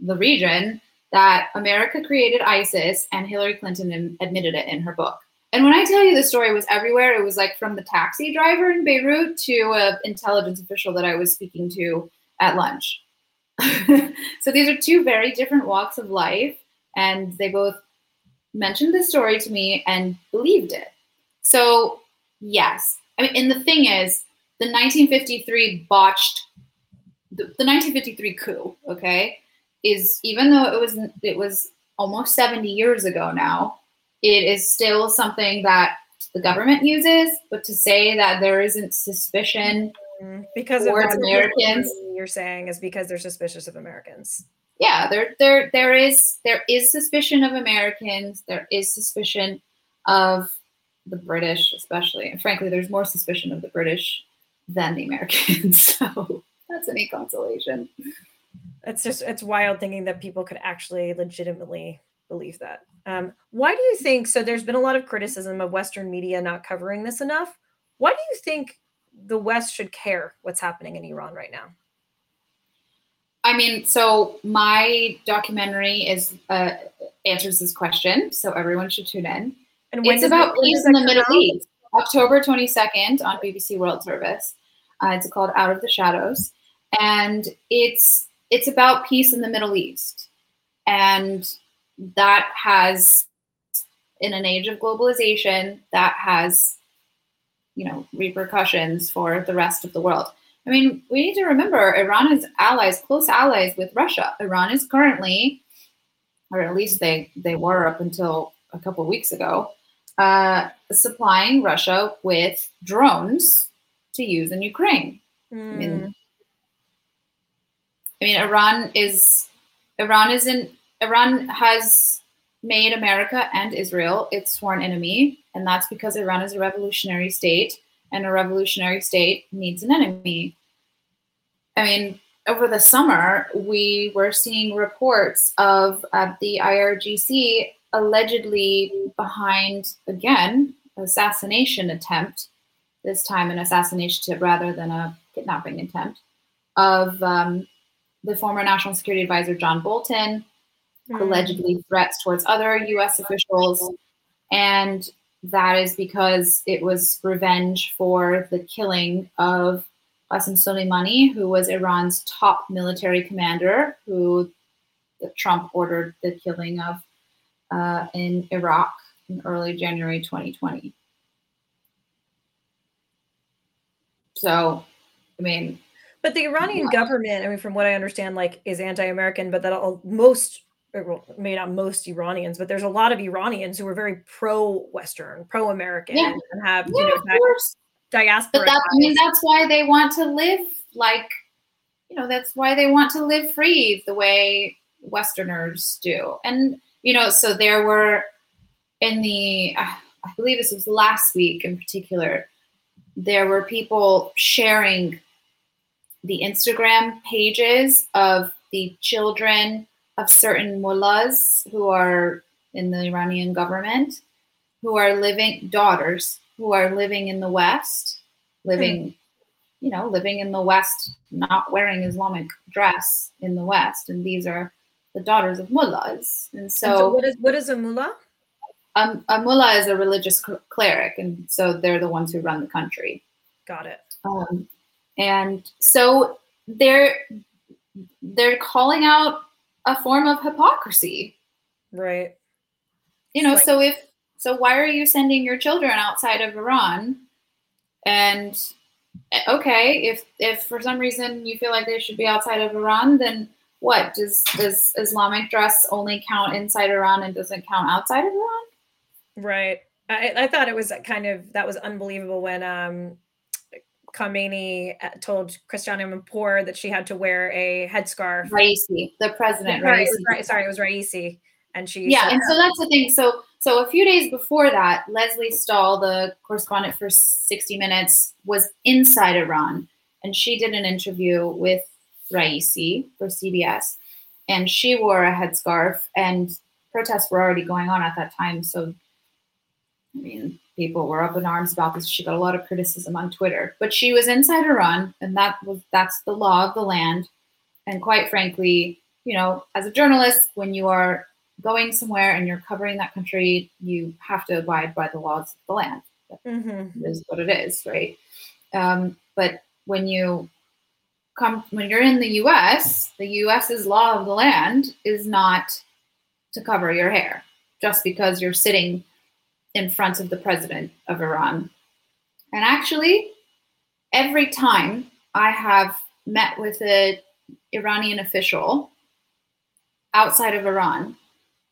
the region that America created ISIS and Hillary Clinton admitted it in her book. And when I tell you the story was everywhere, it was like from the taxi driver in Beirut to an intelligence official that I was speaking to at lunch. so these are two very different walks of life, and they both mentioned this story to me and believed it. So, yes. I mean, and the thing is, the 1953 botched, the, the 1953 coup, okay, is even though it was it was almost 70 years ago now, it is still something that the government uses. But to say that there isn't suspicion
Mm, because
Americans.
you're saying is because they're suspicious of Americans.
yeah there there there is there is suspicion of americans there is suspicion of the british especially and frankly there's more suspicion of the british than the americans so that's any consolation
It's just it's wild thinking that people could actually legitimately believe that. Um, why do you think so? There's been a lot of criticism of Western media not covering this enough. Why do you think the West should care what's happening in Iran right now?
i mean so my documentary is uh, answers this question so everyone should tune in
And
it's about peace in the Middle
out?
East. October 22nd on BBC World Service. Uh, it's called Out of the Shadows, and it's it's about peace in the Middle East, and that has, in an age of globalization, that has, you know, repercussions for the rest of the world. I mean, we need to remember Iran is allies, close allies with Russia. Iran is currently, or at least they they were up until a couple of weeks ago, uh, supplying Russia with drones to use in Ukraine.
Mm,
mean, I mean, Iran is Iran is in Iran has made America and Israel its sworn enemy, and that's because Iran is a revolutionary state, and a revolutionary state needs an enemy. I mean, over the summer, we were seeing reports of uh, the IRGC allegedly behind, again, assassination attempt, this time an assassination rather than a kidnapping attempt, of um, the former National Security Advisor John Bolton,
Hmm.
allegedly threats towards other US officials. And that is because it was revenge for the killing of Qasem Soleimani, who was Iran's top military commander, who Trump ordered the killing of uh, in Iraq in early January 2020. So, I mean,
But the Iranian government, I mean, from what I understand, like is anti-American, but that all, most, maybe not most Iranians, but there's a lot of Iranians who are very pro-Western, pro-American,
Yeah.
and have
yeah,
you know
course.
diaspora.
But that, I mean, that's why they want to live like, you know, that's why they want to live free the way Westerners do. And, you know, so there were in the, uh, I believe this was last week in particular, there were people sharing the Instagram pages of the children of certain mullahs who are in the Iranian government, who are living, daughters who are living in the West, living, you know, living in the West, not wearing Islamic dress in the West. And these are the daughters of mullahs. And
And
so,
so what is what is a mullah?
um, a mullah is a religious cl- cleric, and so they're the ones who run the country.
Got it.
Um, and so they're they're calling out a form of hypocrisy.
Right.
You know,
Right.
so if so, why are you sending your children outside of Iran? And eh, okay, if if for some reason you feel like they should be outside of Iran, then what does does Islamic dress only count inside Iran and doesn't count outside of Iran?
Right. I, I thought it was kind of that was unbelievable when um Khomeini uh, told Christiane Amanpour that she had to wear a headscarf.
Raisi, the president,
Right, it
Raisi.
sorry, it was Raisi, and she
yeah and so that's the thing so so a few days before that lesley stahl the correspondent for 60 minutes was inside iran and she did an interview with raisi for cbs and she wore a headscarf and protests were already going on at that time so i mean people were up in arms about this she got a lot of criticism on twitter but she was inside iran and that was that's the law of the land and quite frankly you know as a journalist when you are going somewhere and you're covering that country, you have to abide by the laws of the land.
Mhm.
It is what it is, right? Um, but when you come, when you're in the U.S., the U.S.'s law of the land is not to cover your hair just because you're sitting in front of the president of Iran. And actually, every time I have met with an Iranian official outside of Iran,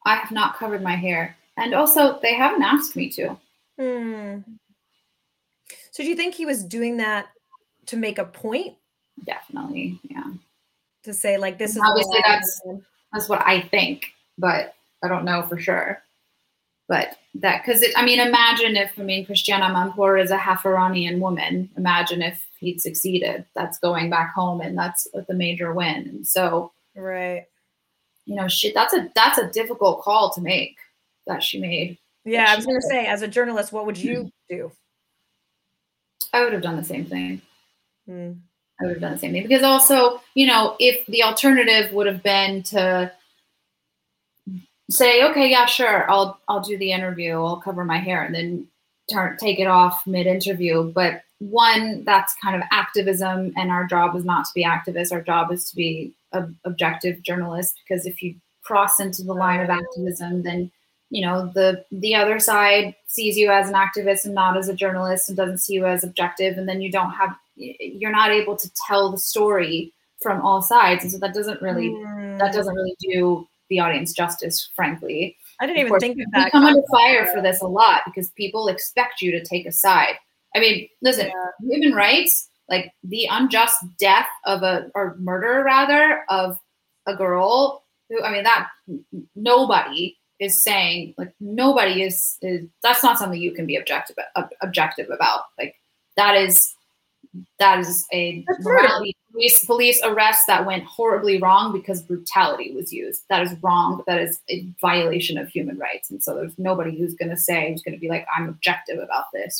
I have not covered my hair. And also, they haven't asked me to.
Hmm. So do you think he was doing that to make a point
Definitely, yeah.
to say like this is
Obviously, that's- That's what I think, but I don't know for sure. But that, because I mean, imagine if, I mean, Christiane Amanpour is a half Iranian woman. Imagine if he'd succeeded. That's going back home and that's the major win. And so,
right.
you know, she, that's a, that's a difficult call to make that she made.
Yeah, I was gonna say, as a journalist, what would you do?
I would have done the same thing.
Hmm.
I would have done the same thing because also, you know, if the alternative would have been to say, okay, yeah, sure, I'll I'll do the interview, I'll cover my hair, and then turn take it off mid interview. But one, that's kind of activism, and our job is not to be activists. Our job is to be ob- objective journalists. Because if you cross into the line of activism, then you know the the other side sees you as an activist and not as a journalist, and doesn't see you as objective, and then you don't have you're not able to tell the story from all sides, and so that doesn't really that
Hmm.
doesn't really do the audience justice, frankly.
I didn't even
course,
think of that.
come under fire for this a lot because people expect you to take a side. I mean, listen,
Yeah.
human rights, like the unjust death of a or murder rather of a girl who I mean that nobody is saying like nobody is is that's not something you can be objective ob- objective about. Like that is that is a police police arrest that went horribly wrong because brutality was used. That is wrong. That is a violation of human rights. And so there's nobody who's going to say who's going to be like I'm objective about this,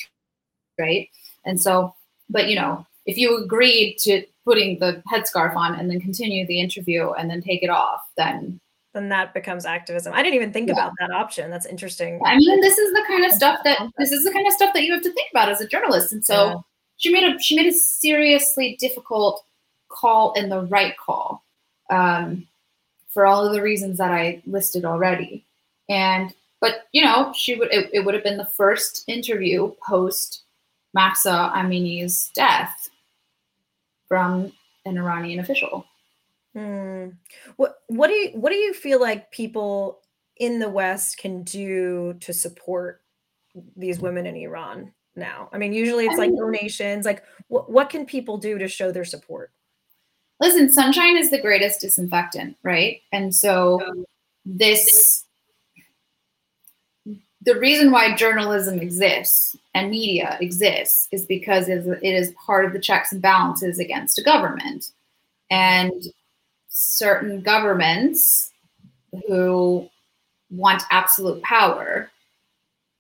right? And so, but you know, if you agreed to putting the headscarf on and then continue the interview and then take it off, then
then that becomes activism. I didn't even think yeah. about that option. That's interesting.
I mean, this is the kind of stuff that this is the kind of stuff that you have to think about as a journalist. And so yeah. She made a she made a seriously difficult call and the right call um, for all of the reasons that I listed already. And but you know, she would it, it would have been the first interview post Mahsa Amini's death from an Iranian official.
Hmm. What what do you what do you feel like people in the West can do to support these women in Iran now? I mean, usually it's like donations. Like, what what can people do to show their support?
Listen, sunshine is the greatest disinfectant, right? And so this the reason why journalism exists and media exists is because it is part of the checks and balances against a government. And certain governments who want absolute power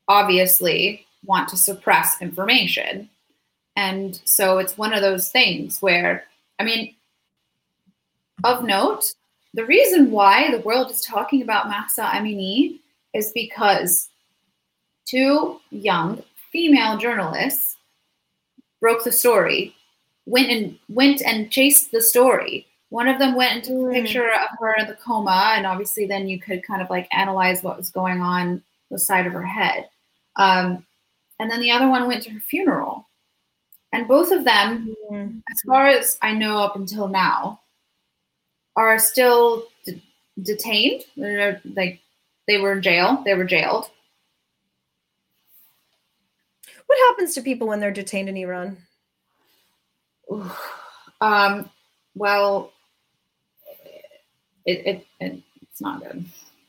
obviously want to suppress information. And so it's one of those things where, I mean, of note, the reason why the world is talking about Mahsa Amini is because two young female journalists broke the story, went and went and chased the story, one of them went and took a picture of her in the coma, and obviously then you could kind of like analyze what was going on the side of her head. Um, and then the other one went to her funeral. And both of them, mm-hmm. as far as I know up until now, are still de- detained. They're, like they were in jail. They were jailed.
What happens to people when they're detained in Iran?
Um, well, it, it, it it's not good.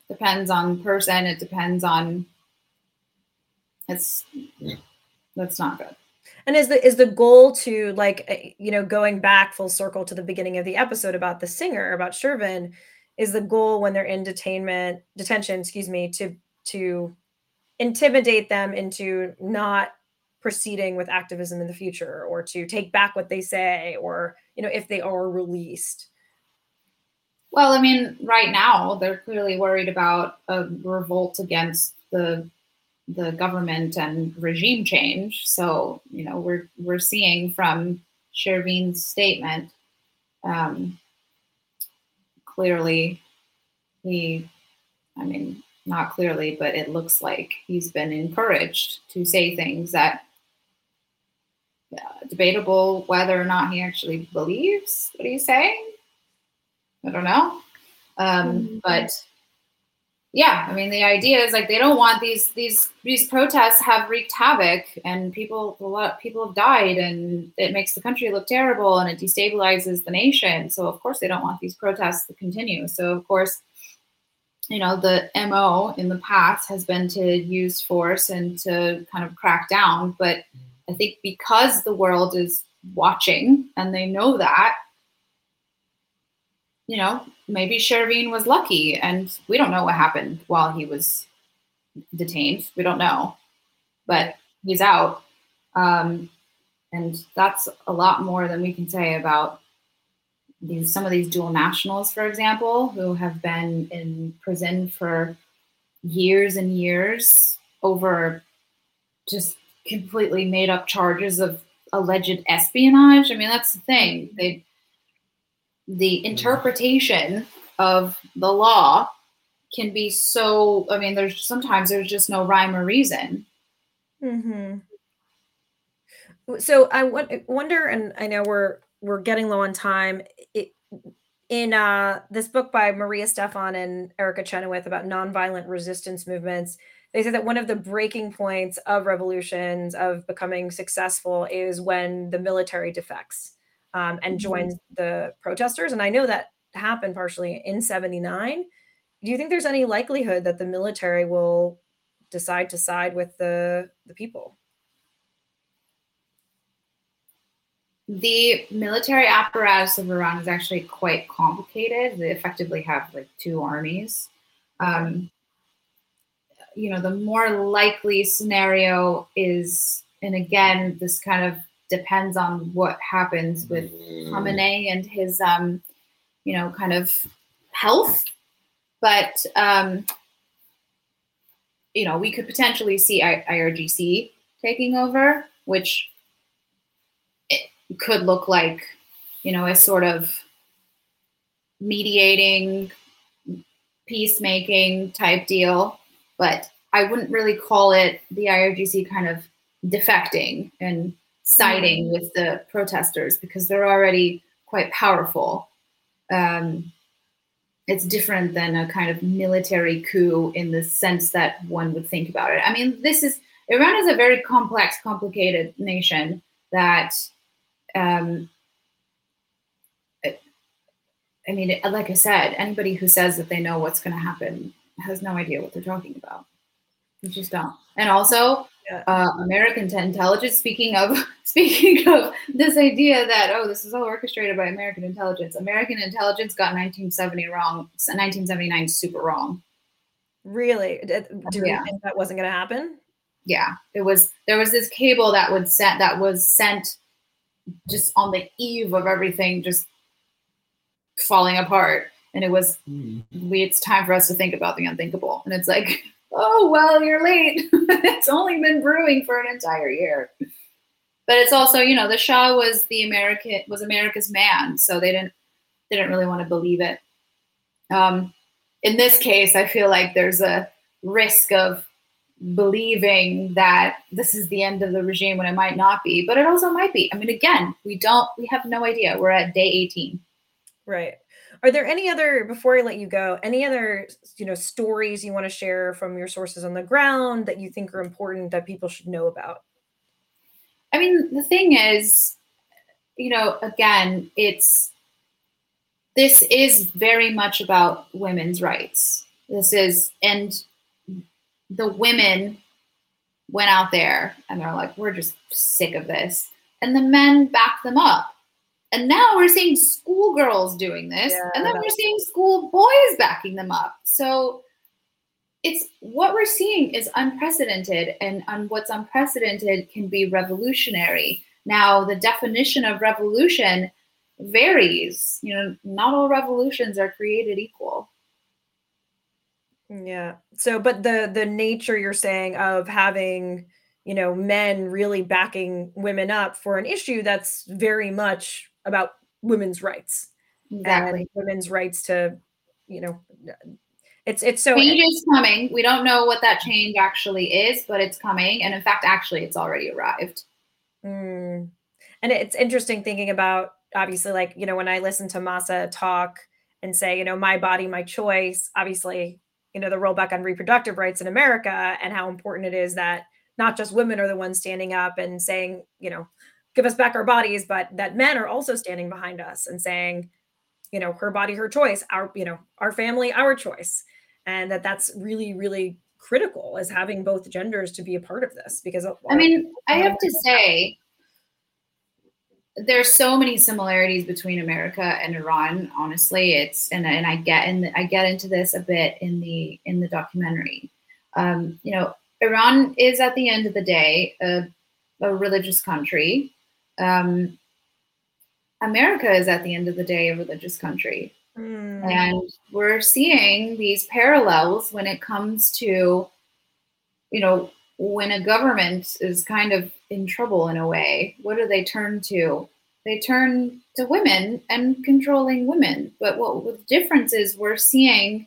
Depends on person. It depends on. It's that's not good.
And is the is the goal to like eh, you know going back full circle to the beginning of the episode about the singer about Shervin, is the goal when they're in detainment detention, excuse me, to to intimidate them into not proceeding with activism in the future or to take back what they say or you know if they are released
well, I mean, right now they're clearly worried about a revolt against the the government and regime change. So, you know, we're we're seeing from Shervin's statement um, clearly he, I mean, not clearly, but it looks like he's been encouraged to say things that uh, debatable whether or not he actually believes what he's saying. I don't know. Um, mm-hmm. But yeah, I mean, the idea is like they don't want these these these protests have wreaked havoc, and people a lot people have died, and it makes the country look terrible, and it destabilizes the nation. So of course they don't want these protests to continue. So of course, you know, the mo in the past has been to use force and to kind of crack down, but I think because the world is watching and they know that you know, maybe Shervin was lucky and we don't know what happened while he was detained. We don't know, but he's out. Um, and that's a lot more than we can say about these some of these dual nationals, for example, who have been in prison for years and years over just completely made up charges of alleged espionage. I mean, that's the thing. They the interpretation of the law can be so i mean there's sometimes there's just no rhyme or reason.
Mm-hmm. so i wonder and i know we're we're getting low on time it, in uh, this book by maria stephan and erica chenoweth about nonviolent resistance movements they say that one of the breaking points of revolutions of becoming successful is when the military defects um, and mm-hmm. joins the protesters. And I know that happened partially in 79. Do you think there's any likelihood that the military will decide to side with the, the people?
the military apparatus of Iran is actually quite complicated. They effectively have like two armies. Um, you know, the more likely scenario is, and again, this kind of depends on what happens with Khamenei and his, um, you know, kind of health. But um, you know, we could potentially see I- IRGC taking over, which it could look like, you know, a sort of mediating, peacemaking type deal. But I wouldn't really call it the IRGC kind of defecting and siding with the protesters because they're already quite powerful. Um, it's different than a kind of military coup in the sense that one would think about it. I mean, this is Iran is a very complex, complicated nation that, um, I mean, like I said, anybody who says that they know what's going to happen has no idea what they're talking about. You just don't. And also,
Yeah.
uh, American intelligence. Speaking of speaking of this idea that oh, this is all orchestrated by American intelligence. American intelligence got 1970 wrong. 1979 super wrong.
Really? Do we
Yeah.
think that wasn't going to happen?
Yeah, it was. There was this cable that would sent that was sent just on the eve of everything just falling apart, and it was we. It's time for us to think about the unthinkable, and it's like. Oh well, you're late. it's only been brewing for an entire year. but it's also you know the shah was the american was america's man so they didn't they didn't really want to believe it um, in this case i feel like there's a risk of believing that this is the end of the regime when it might not be but it also might be i mean again we don't we have no idea we're at day 18
Right. Are there any other before I let you go, any other you know stories you want to share from your sources on the ground that you think are important that people should know about?
I mean, the thing is, you know, again, it's this is very much about women's rights. This is, and the women went out there and they're like, we're just sick of this. And the men back them up. And now we're seeing schoolgirls doing this,
Yeah,
and then we're seeing school boys backing them up. So it's what we're seeing is unprecedented, and on what's unprecedented can be revolutionary. Now, the definition of revolution varies. You know, not all revolutions are created equal.
Yeah. So, but the the nature you're saying of having, you know, men really backing women up for an issue that's very much about women's rights
Exactly.
and women's rights to, you know, it's it's so
Change is coming. We don't know what that change actually is, but it's coming. And in fact, actually, it's already arrived.
Mm. And it's interesting thinking about obviously, like, you know, when I listen to Masa talk and say, you know, my body, my choice, obviously, you know, the rollback on reproductive rights in America and how important it is that not just women are the ones standing up and saying, you know, give us back our bodies, but that men are also standing behind us and saying, you know, her body, her choice, our, you know, our family, our choice. And that that's really, really critical is having both genders to be a part of this because
I mean, I have to say, there's so many similarities between America and Iran. Honestly, it's and and I get and I get into this a bit in the in the documentary. Um, you know, Iran is at the end of the day a, a religious country. Um, America is at the end of the day a religious country.
Mm.
And we're seeing these parallels when it comes to, you know, when a government is kind of in trouble in a way, what do they turn to? They turn to women and controlling women. But what, the difference is, we're seeing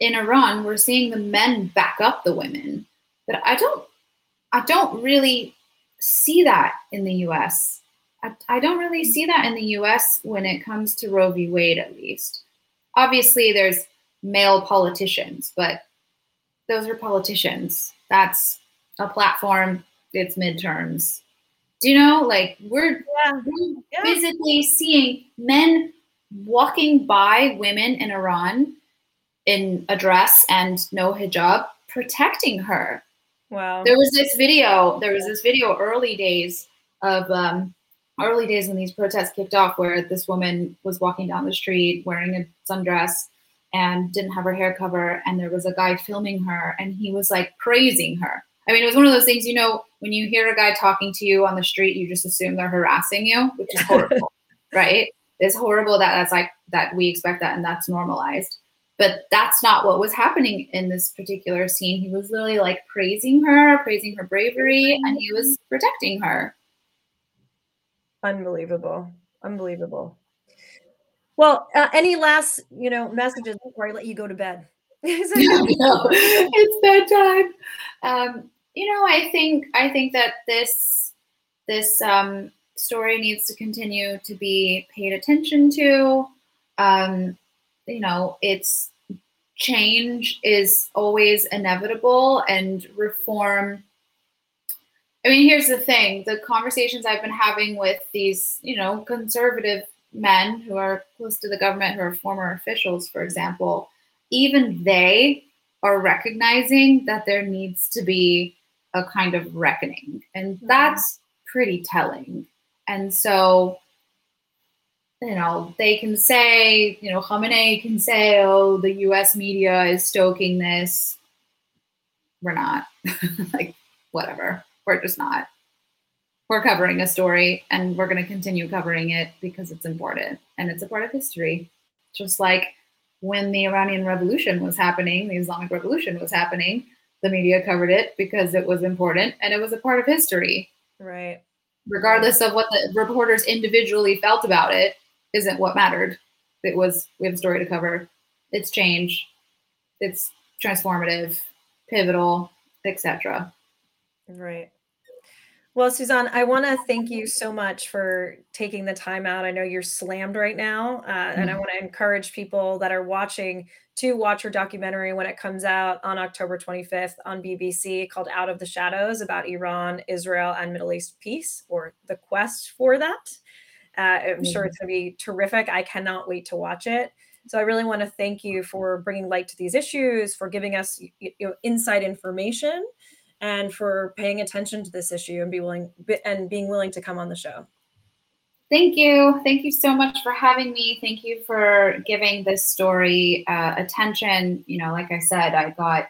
in Iran, we're seeing the men back up the women. But I don't, I don't really see that in the U.S. I, I don't really see that in the US when it comes to Roe v. Wade, at least. Obviously, there's male politicians, but those are politicians. That's a platform, it's midterms. Do you know? Like, we're,
Yeah.
we're
Yeah.
physically seeing men walking by women in Iran in a dress and no hijab, protecting her
Wow.
there was this video there was this video early days of um, early days when these protests kicked off, where this woman was walking down the street wearing a sundress and didn't have her hair cover, and there was a guy filming her, and he was like praising her. I mean, it was one of those things, you know, when you hear a guy talking to you on the street, you just assume they're harassing you, which is horrible, right? It's horrible that that's like that we expect that and that's normalized. But that's not what was happening in this particular scene. He was literally like praising her, praising her bravery, and he was protecting her.
Unbelievable. Unbelievable. Well, uh, any last, you know, messages before I let you go to bed?
no, it's bedtime. Um, you know, I think I think that this this um, story needs to continue to be paid attention to. Um, you know, it's change is always inevitable, and reform I mean, here's the thing the conversations I've been having with these, you know, conservative men who are close to the government, who are former officials, for example, even they are recognizing that there needs to be a kind of reckoning. And mm-hmm. that's pretty telling. And so, you know, they can say, you know, Khamenei can say, oh, the US media is stoking this. We're not. like, whatever. We're just not. We're covering a story and we're going to continue covering it because it's important and it's a part of history. Just like when the Iranian Revolution was happening, the Islamic Revolution was happening, the media covered it because it was important and it was a part of history.
Right.
Regardless of what the reporters individually felt about it, isn't what mattered. It was we have a story to cover. It's change. It's transformative, pivotal, etc.
Right. Well, Suzanne, I want to thank you so much for taking the time out. I know you're slammed right now, uh, and I mm-hmm. want to encourage people that are watching to watch her documentary when it comes out on October 25th on BBC called Out of the Shadows about Iran, Israel, and Middle East peace or the quest for that. Uh, I'm sure it's going to be terrific. I cannot wait to watch it. So I really want to thank you for bringing light to these issues, for giving us you know, inside information and for paying attention to this issue and be willing and being willing to come on the show.
Thank you. Thank you so much for having me. Thank you for giving this story uh, attention. You know, like I said, I got,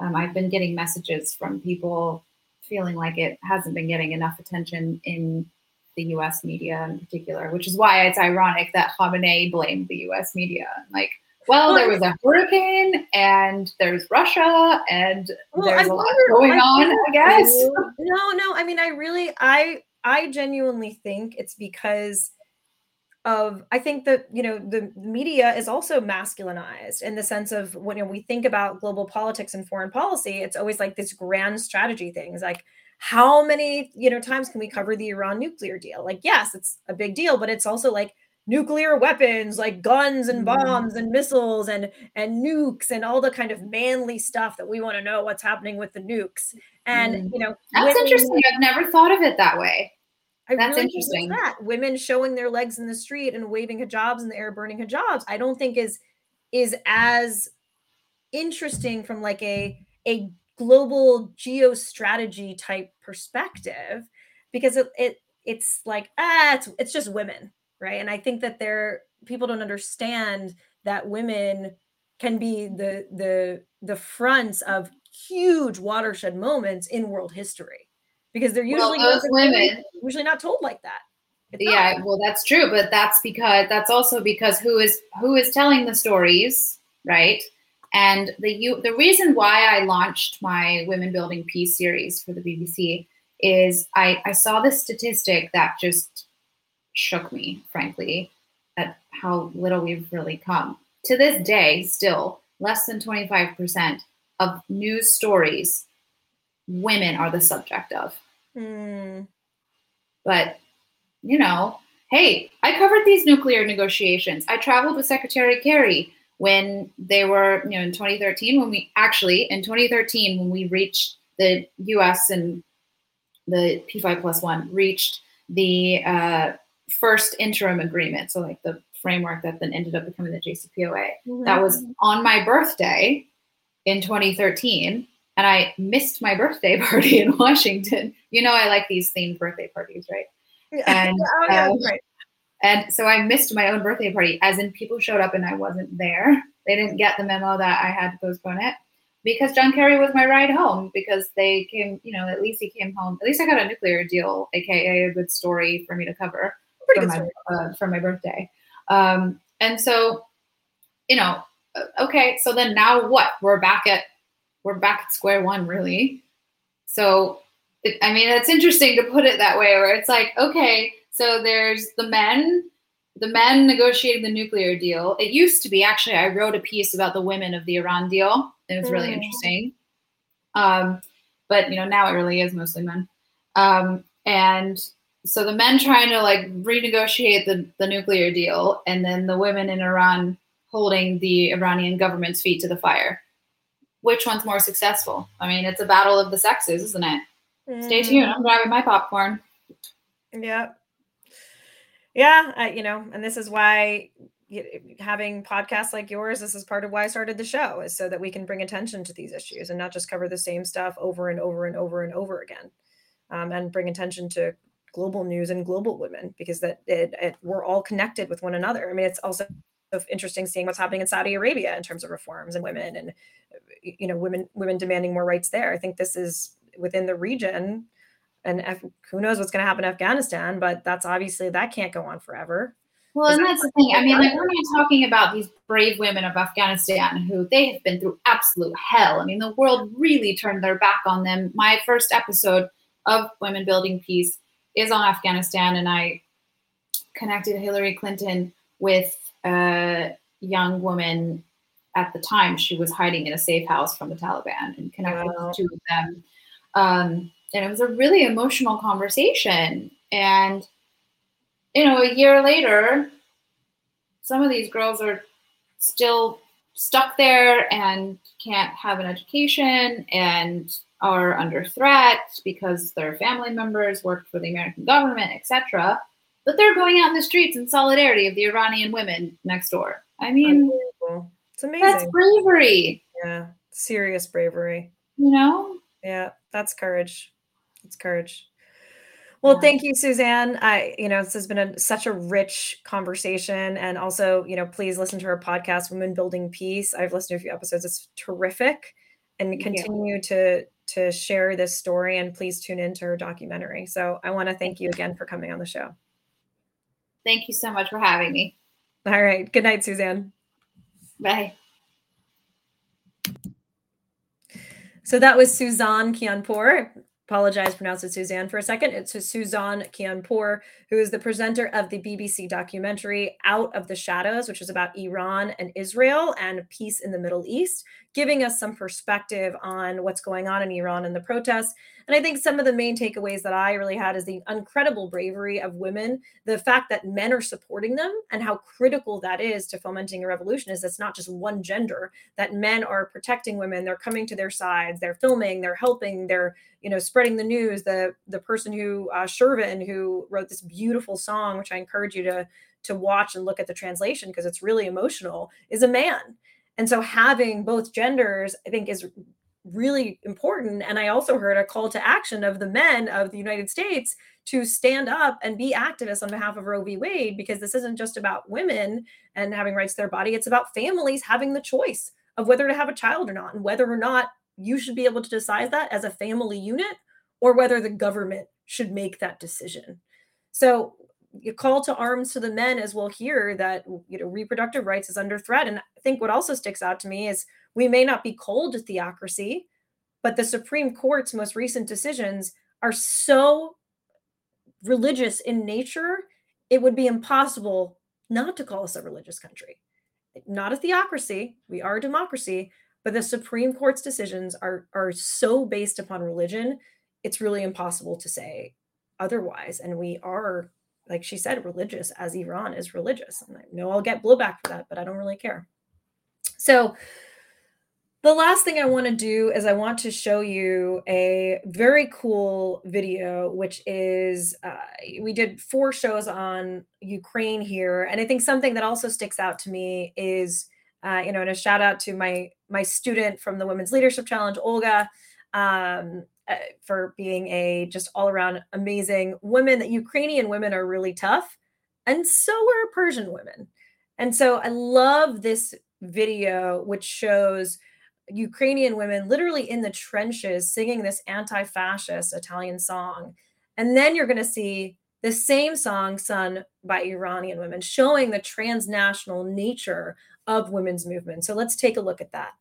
um, I've been getting messages from people feeling like it hasn't been getting enough attention in the US media in particular, which is why it's ironic that Khamenei blamed the US media. Like, well, there was a hurricane and there's Russia and well, there's I a lot going on, I guess.
No, no. I mean, I really, I, I genuinely think it's because of I think that you know the media is also masculinized in the sense of when you know, we think about global politics and foreign policy, it's always like this grand strategy things like how many you know times can we cover the Iran nuclear deal? Like yes, it's a big deal, but it's also like nuclear weapons like guns and mm-hmm. bombs and missiles and and nukes and all the kind of manly stuff that we want to know what's happening with the nukes and mm. you know
that's women, interesting i've never thought of it that way I that's really interesting
that women showing their legs in the street and waving hijabs in the air burning hijabs i don't think is is as interesting from like a a global geostrategy type perspective because it, it it's like ah it's, it's just women right? And i think that there people don't understand that women can be the the the fronts of huge watershed moments in world history because they're usually
well, those women.
usually not told like that.
It's yeah not. well that's true but that's because that's also because who is who is telling the stories right and the you the reason why i launched my women building peace series for the bbc is i i saw this statistic that just shook me, frankly, at how little we've really come. To this day, still, less than 25% of news stories women are the subject of. Mm. But, you know, hey, I covered these nuclear negotiations. I traveled with Secretary Kerry when they were, you know, in 2013, when we actually, in 2013, when we reached the US and the P5 plus one reached the uh, first interim agreement, so like the framework that then ended up becoming the JCPOA. Mm-hmm. That was on my birthday in 2013, and I missed my birthday party in Washington. You know, I like these themed birthday parties, right? And
oh, yeah,
um,
right.
And so I missed my own birthday party, as in people showed up and I wasn't there. They didn't get the memo that I had to postpone it because John Kerry was my ride home because they came, you know, at least he came home. At least I got a nuclear deal, aka a good story for me to cover for my uh, for my birthday. Um, and so, you know, uh, okay, so then now what? We're back at we're back at square one, really. So, it, I mean, it's interesting to put it that way, where it's like, okay, so there's the men, the men negotiating the nuclear deal. It used to be actually, I wrote a piece about the women of the Iran deal. It was really
Mm.
interesting. Um, but you know, now it really is mostly men. Um, and so the men trying to like renegotiate the, the nuclear deal, and then the women in Iran holding the Iranian government's feet to the fire. Which one's more successful? I mean, it's a battle of the sexes, isn't it? Stay
Mhm.
tuned. I'm grabbing my popcorn.
Yeah. Yeah, I, you know, and this is why having podcasts like yours, this is part of why I started the show, is so that we can bring attention to these issues and not just cover the same stuff over and over and over and over again, um, and bring attention to global news and global women because that it, it, we're all connected with one another. I mean, it's also interesting seeing what's happening in Saudi Arabia in terms of reforms and women and you know women women demanding more rights there. I think this is within the region and Af- who knows what's going to happen in Afghanistan, but that's obviously that can't go on forever.
Well,
Is
and
that
that's the thing. I mean, like we're not talking about these brave women of Afghanistan who they have been through absolute hell. I mean, the world really turned their back on them. My first episode of Women Building Peace is on Afghanistan, and I connected Hillary Clinton with a young woman at the time. She was hiding in a safe house from the Taliban, and connected
Wow.
the two of them. Um, and it was a really emotional conversation. And you know, a year later, some of these girls are still stuck there and can't have an education and are under threat because their family members work for the American government, etc. But they're going out in the streets in solidarity of the Iranian women next door. I mean.
It's
that's
amazing.
bravery,
Yeah, serious bravery.
you know?
Yeah, that's courage. It's courage. Well,
Yeah.
thank you, Suzanne. I, you know, this has been a, such a rich conversation, and also, you know, please listen to her podcast, Women Building Peace. I've listened to a few episodes; it's terrific, and continue to to share this story. And please tune into her documentary. So, I want to thank you again for coming on the show.
Thank you so much for having me.
All right, good night, Suzanne.
Bye.
So that was Suzanne Kianpour. Apologize, pronounce it Suzanne for a second. It's Suzanne Kianpour, who is the presenter of the BBC documentary Out of the Shadows, which is about Iran and Israel and peace in the Middle East, giving us some perspective on what's going on in Iran and the protests. And I think some of the main takeaways that I really had is the incredible bravery of women, the fact that men are supporting them, and how critical that is to fomenting a revolution. Is it's not just one gender that men are protecting women, they're coming to their sides, they're filming, they're helping, they're you know spreading the news. The the person who uh, Shervin who wrote this beautiful song, which I encourage you to to watch and look at the translation because it's really emotional, is a man. And so having both genders, I think, is really important. And I also heard a call to action of the men of the United States to stand up and be activists on behalf of Roe v. Wade, because this isn't just about women and having rights to their body, it's about families having the choice of whether to have a child or not, and whether or not you should be able to decide that as a family unit or whether the government should make that decision. So you call to arms to the men as well here that you know reproductive rights is under threat. And I think what also sticks out to me is we may not be cold to theocracy, but the Supreme Court's most recent decisions are so religious in nature, it would be impossible not to call us a religious country. Not a theocracy, we are a democracy, but the Supreme Court's decisions are are so based upon religion, it's really impossible to say otherwise. And we are, like she said, religious as Iran is religious. And I know I'll get blowback for that, but I don't really care. So the last thing I want to do is I want to show you a very cool video, which is uh, we did four shows on Ukraine here, and I think something that also sticks out to me is, uh, you know, and a shout out to my my student from the Women's Leadership Challenge, Olga. Um, Uh, for being a just all around amazing woman. That Ukrainian women are really tough, and so are Persian women. And so I love this video, which shows Ukrainian women literally in the trenches singing this anti fascist Italian song. And then you're going to see the same song sung by Iranian women, showing the transnational nature of women's movement. So let's take a look at that.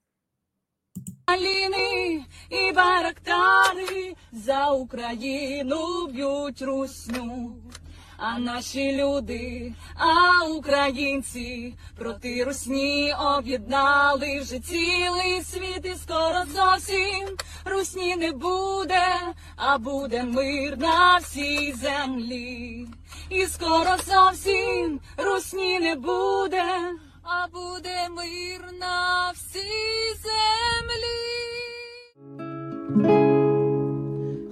Аліни і барактари за Україну б'ють русню. А наші люди, а українці проти русні об'єднали вже цілий світ, і скоро зовсім русні не буде, а буде мир на всій землі. І скоро зовсім русні не буде, а буде мир на всій землі.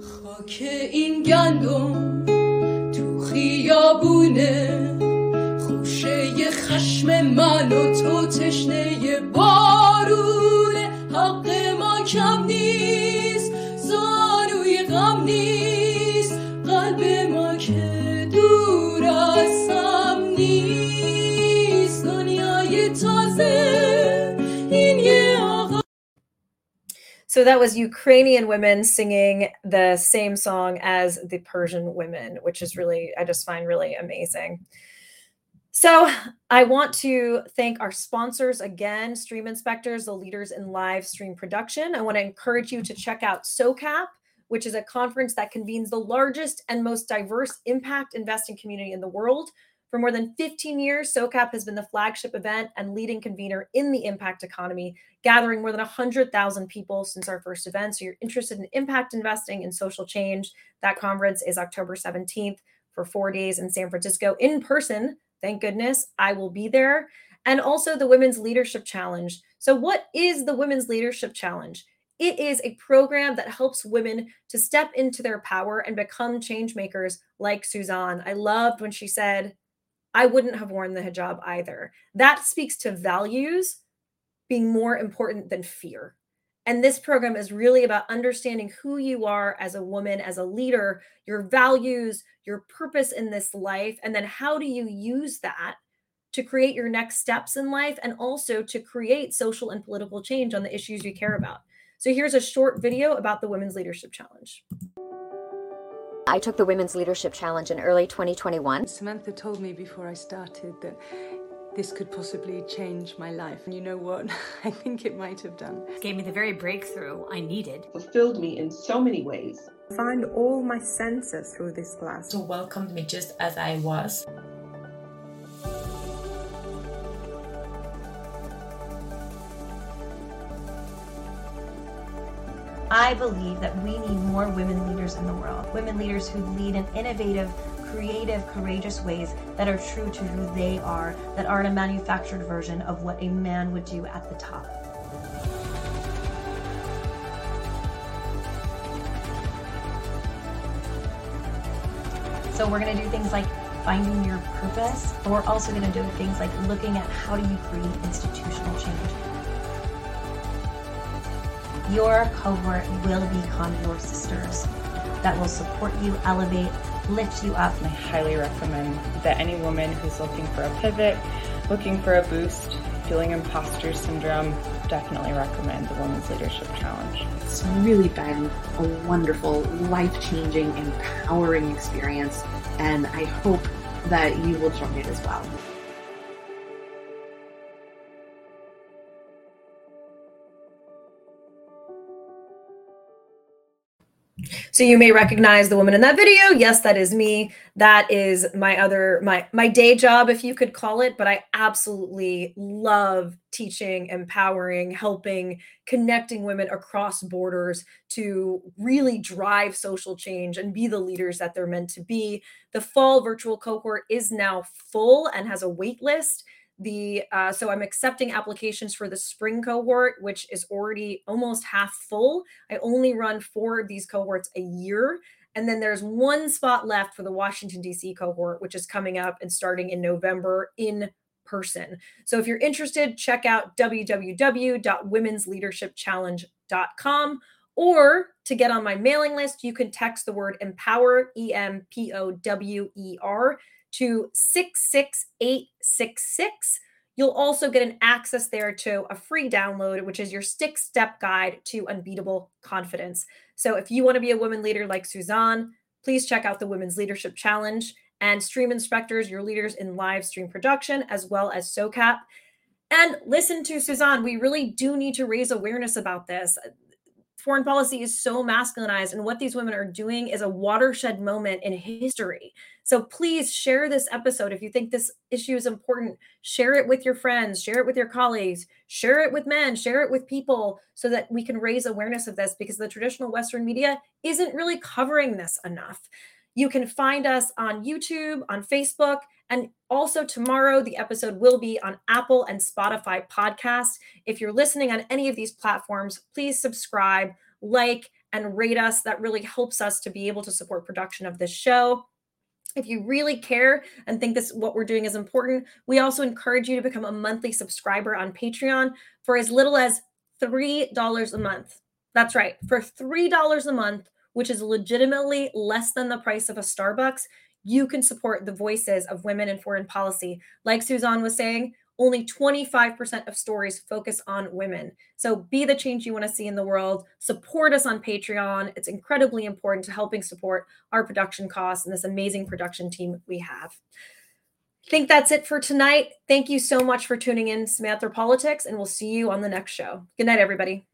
خاک این گندم تو خیابونه خوشه خشم من و تو تشنه بارونه حق ما کم نیست
So that was Ukrainian women singing the same song as the Persian women, which is really, I just find really amazing. So I want to thank our sponsors again, Stream Inspectors, the leaders in live stream production. I want to encourage you to check out SOCAP, which is a conference that convenes the largest and most diverse impact investing community in the world. For more than 15 years, SOCAP has been the flagship event and leading convener in the impact economy, gathering more than 100,000 people since our first event. So, you're interested in impact investing and social change. That conference is October 17th for four days in San Francisco in person. Thank goodness I will be there. And also the Women's Leadership Challenge. So, what is the Women's Leadership Challenge? It is a program that helps women to step into their power and become change makers like Suzanne. I loved when she said, I wouldn't have worn the hijab either. That speaks to values being more important than fear. And this program is really about understanding who you are as a woman, as a leader, your values, your purpose in this life, and then how do you use that to create your next steps in life and also to create social and political change on the issues you care about. So here's a short video about the Women's Leadership Challenge.
I took the Women's Leadership Challenge in early 2021.
Samantha told me before I started that this could possibly change my life. And you know what? I think it might have done.
It gave me the very breakthrough I needed.
fulfilled me in so many ways.
Find all my senses through this class.
to welcome me just as I was.
I believe that we need more women leaders in the world. Women leaders who lead in innovative, creative, courageous ways that are true to who they are, that aren't a manufactured version of what a man would do at the top. So we're going to do things like finding your purpose, but we're also going to do things like looking at how do you create institutional change. Your cohort will become your sisters that will support you, elevate, lift you up.
I highly recommend that any woman who's looking for a pivot, looking for a boost, feeling imposter syndrome, definitely recommend the Women's Leadership Challenge.
It's really been a wonderful, life changing, empowering experience, and I hope that you will join it as well.
So you may recognize the woman in that video. Yes, that is me. That is my other my my day job if you could call it, but I absolutely love teaching, empowering, helping, connecting women across borders to really drive social change and be the leaders that they're meant to be. The fall virtual cohort is now full and has a wait list the uh, so i'm accepting applications for the spring cohort which is already almost half full. I only run four of these cohorts a year. And then there's one spot left for the washington d.c cohort which is coming up and starting in november in person. So if you're interested check out www.womensleadershipchallenge.com Or to get on my mailing list, you can text the word empower, E M P O W E R, to 66866. You'll also get an access there to a free download, which is your six step guide to unbeatable confidence. So if you want to be a women leader like Suzanne, please check out the Women's Leadership Challenge and Stream Inspectors, your leaders in live stream production, as well as SOCAP. And listen to Suzanne. We really do need to raise awareness about this foreign policy is so masculinized and what these women are doing is a watershed moment in history. So please share this episode if you think this issue is important. Share it with your friends share it with your colleagues share it with men share it with people so that we can raise awareness of this because the traditional western media isn't really covering this enough you can find us on youtube on facebook and also, tomorrow, the episode will be on Apple and Spotify podcast. If you're listening on any of these platforms, please subscribe, like, and rate us. That really helps us to be able to support production of this show. If you really care and think this what we're doing is important, we also encourage you to become a monthly subscriber on Patreon for as little as $3 a month. That's right. For $3 a month, which is legitimately less than the price of a Starbucks, you can support the voices of women in foreign policy. Like Suzanne was saying, only 25% of stories focus on women. So be the change you want to see in the world. Support us on Patreon. It's incredibly important to helping support our production costs and this amazing production team we have. I think that's it for tonight. Thank you so much for tuning in, Samanthropolitics, and we'll see you on the next show. Good night, everybody.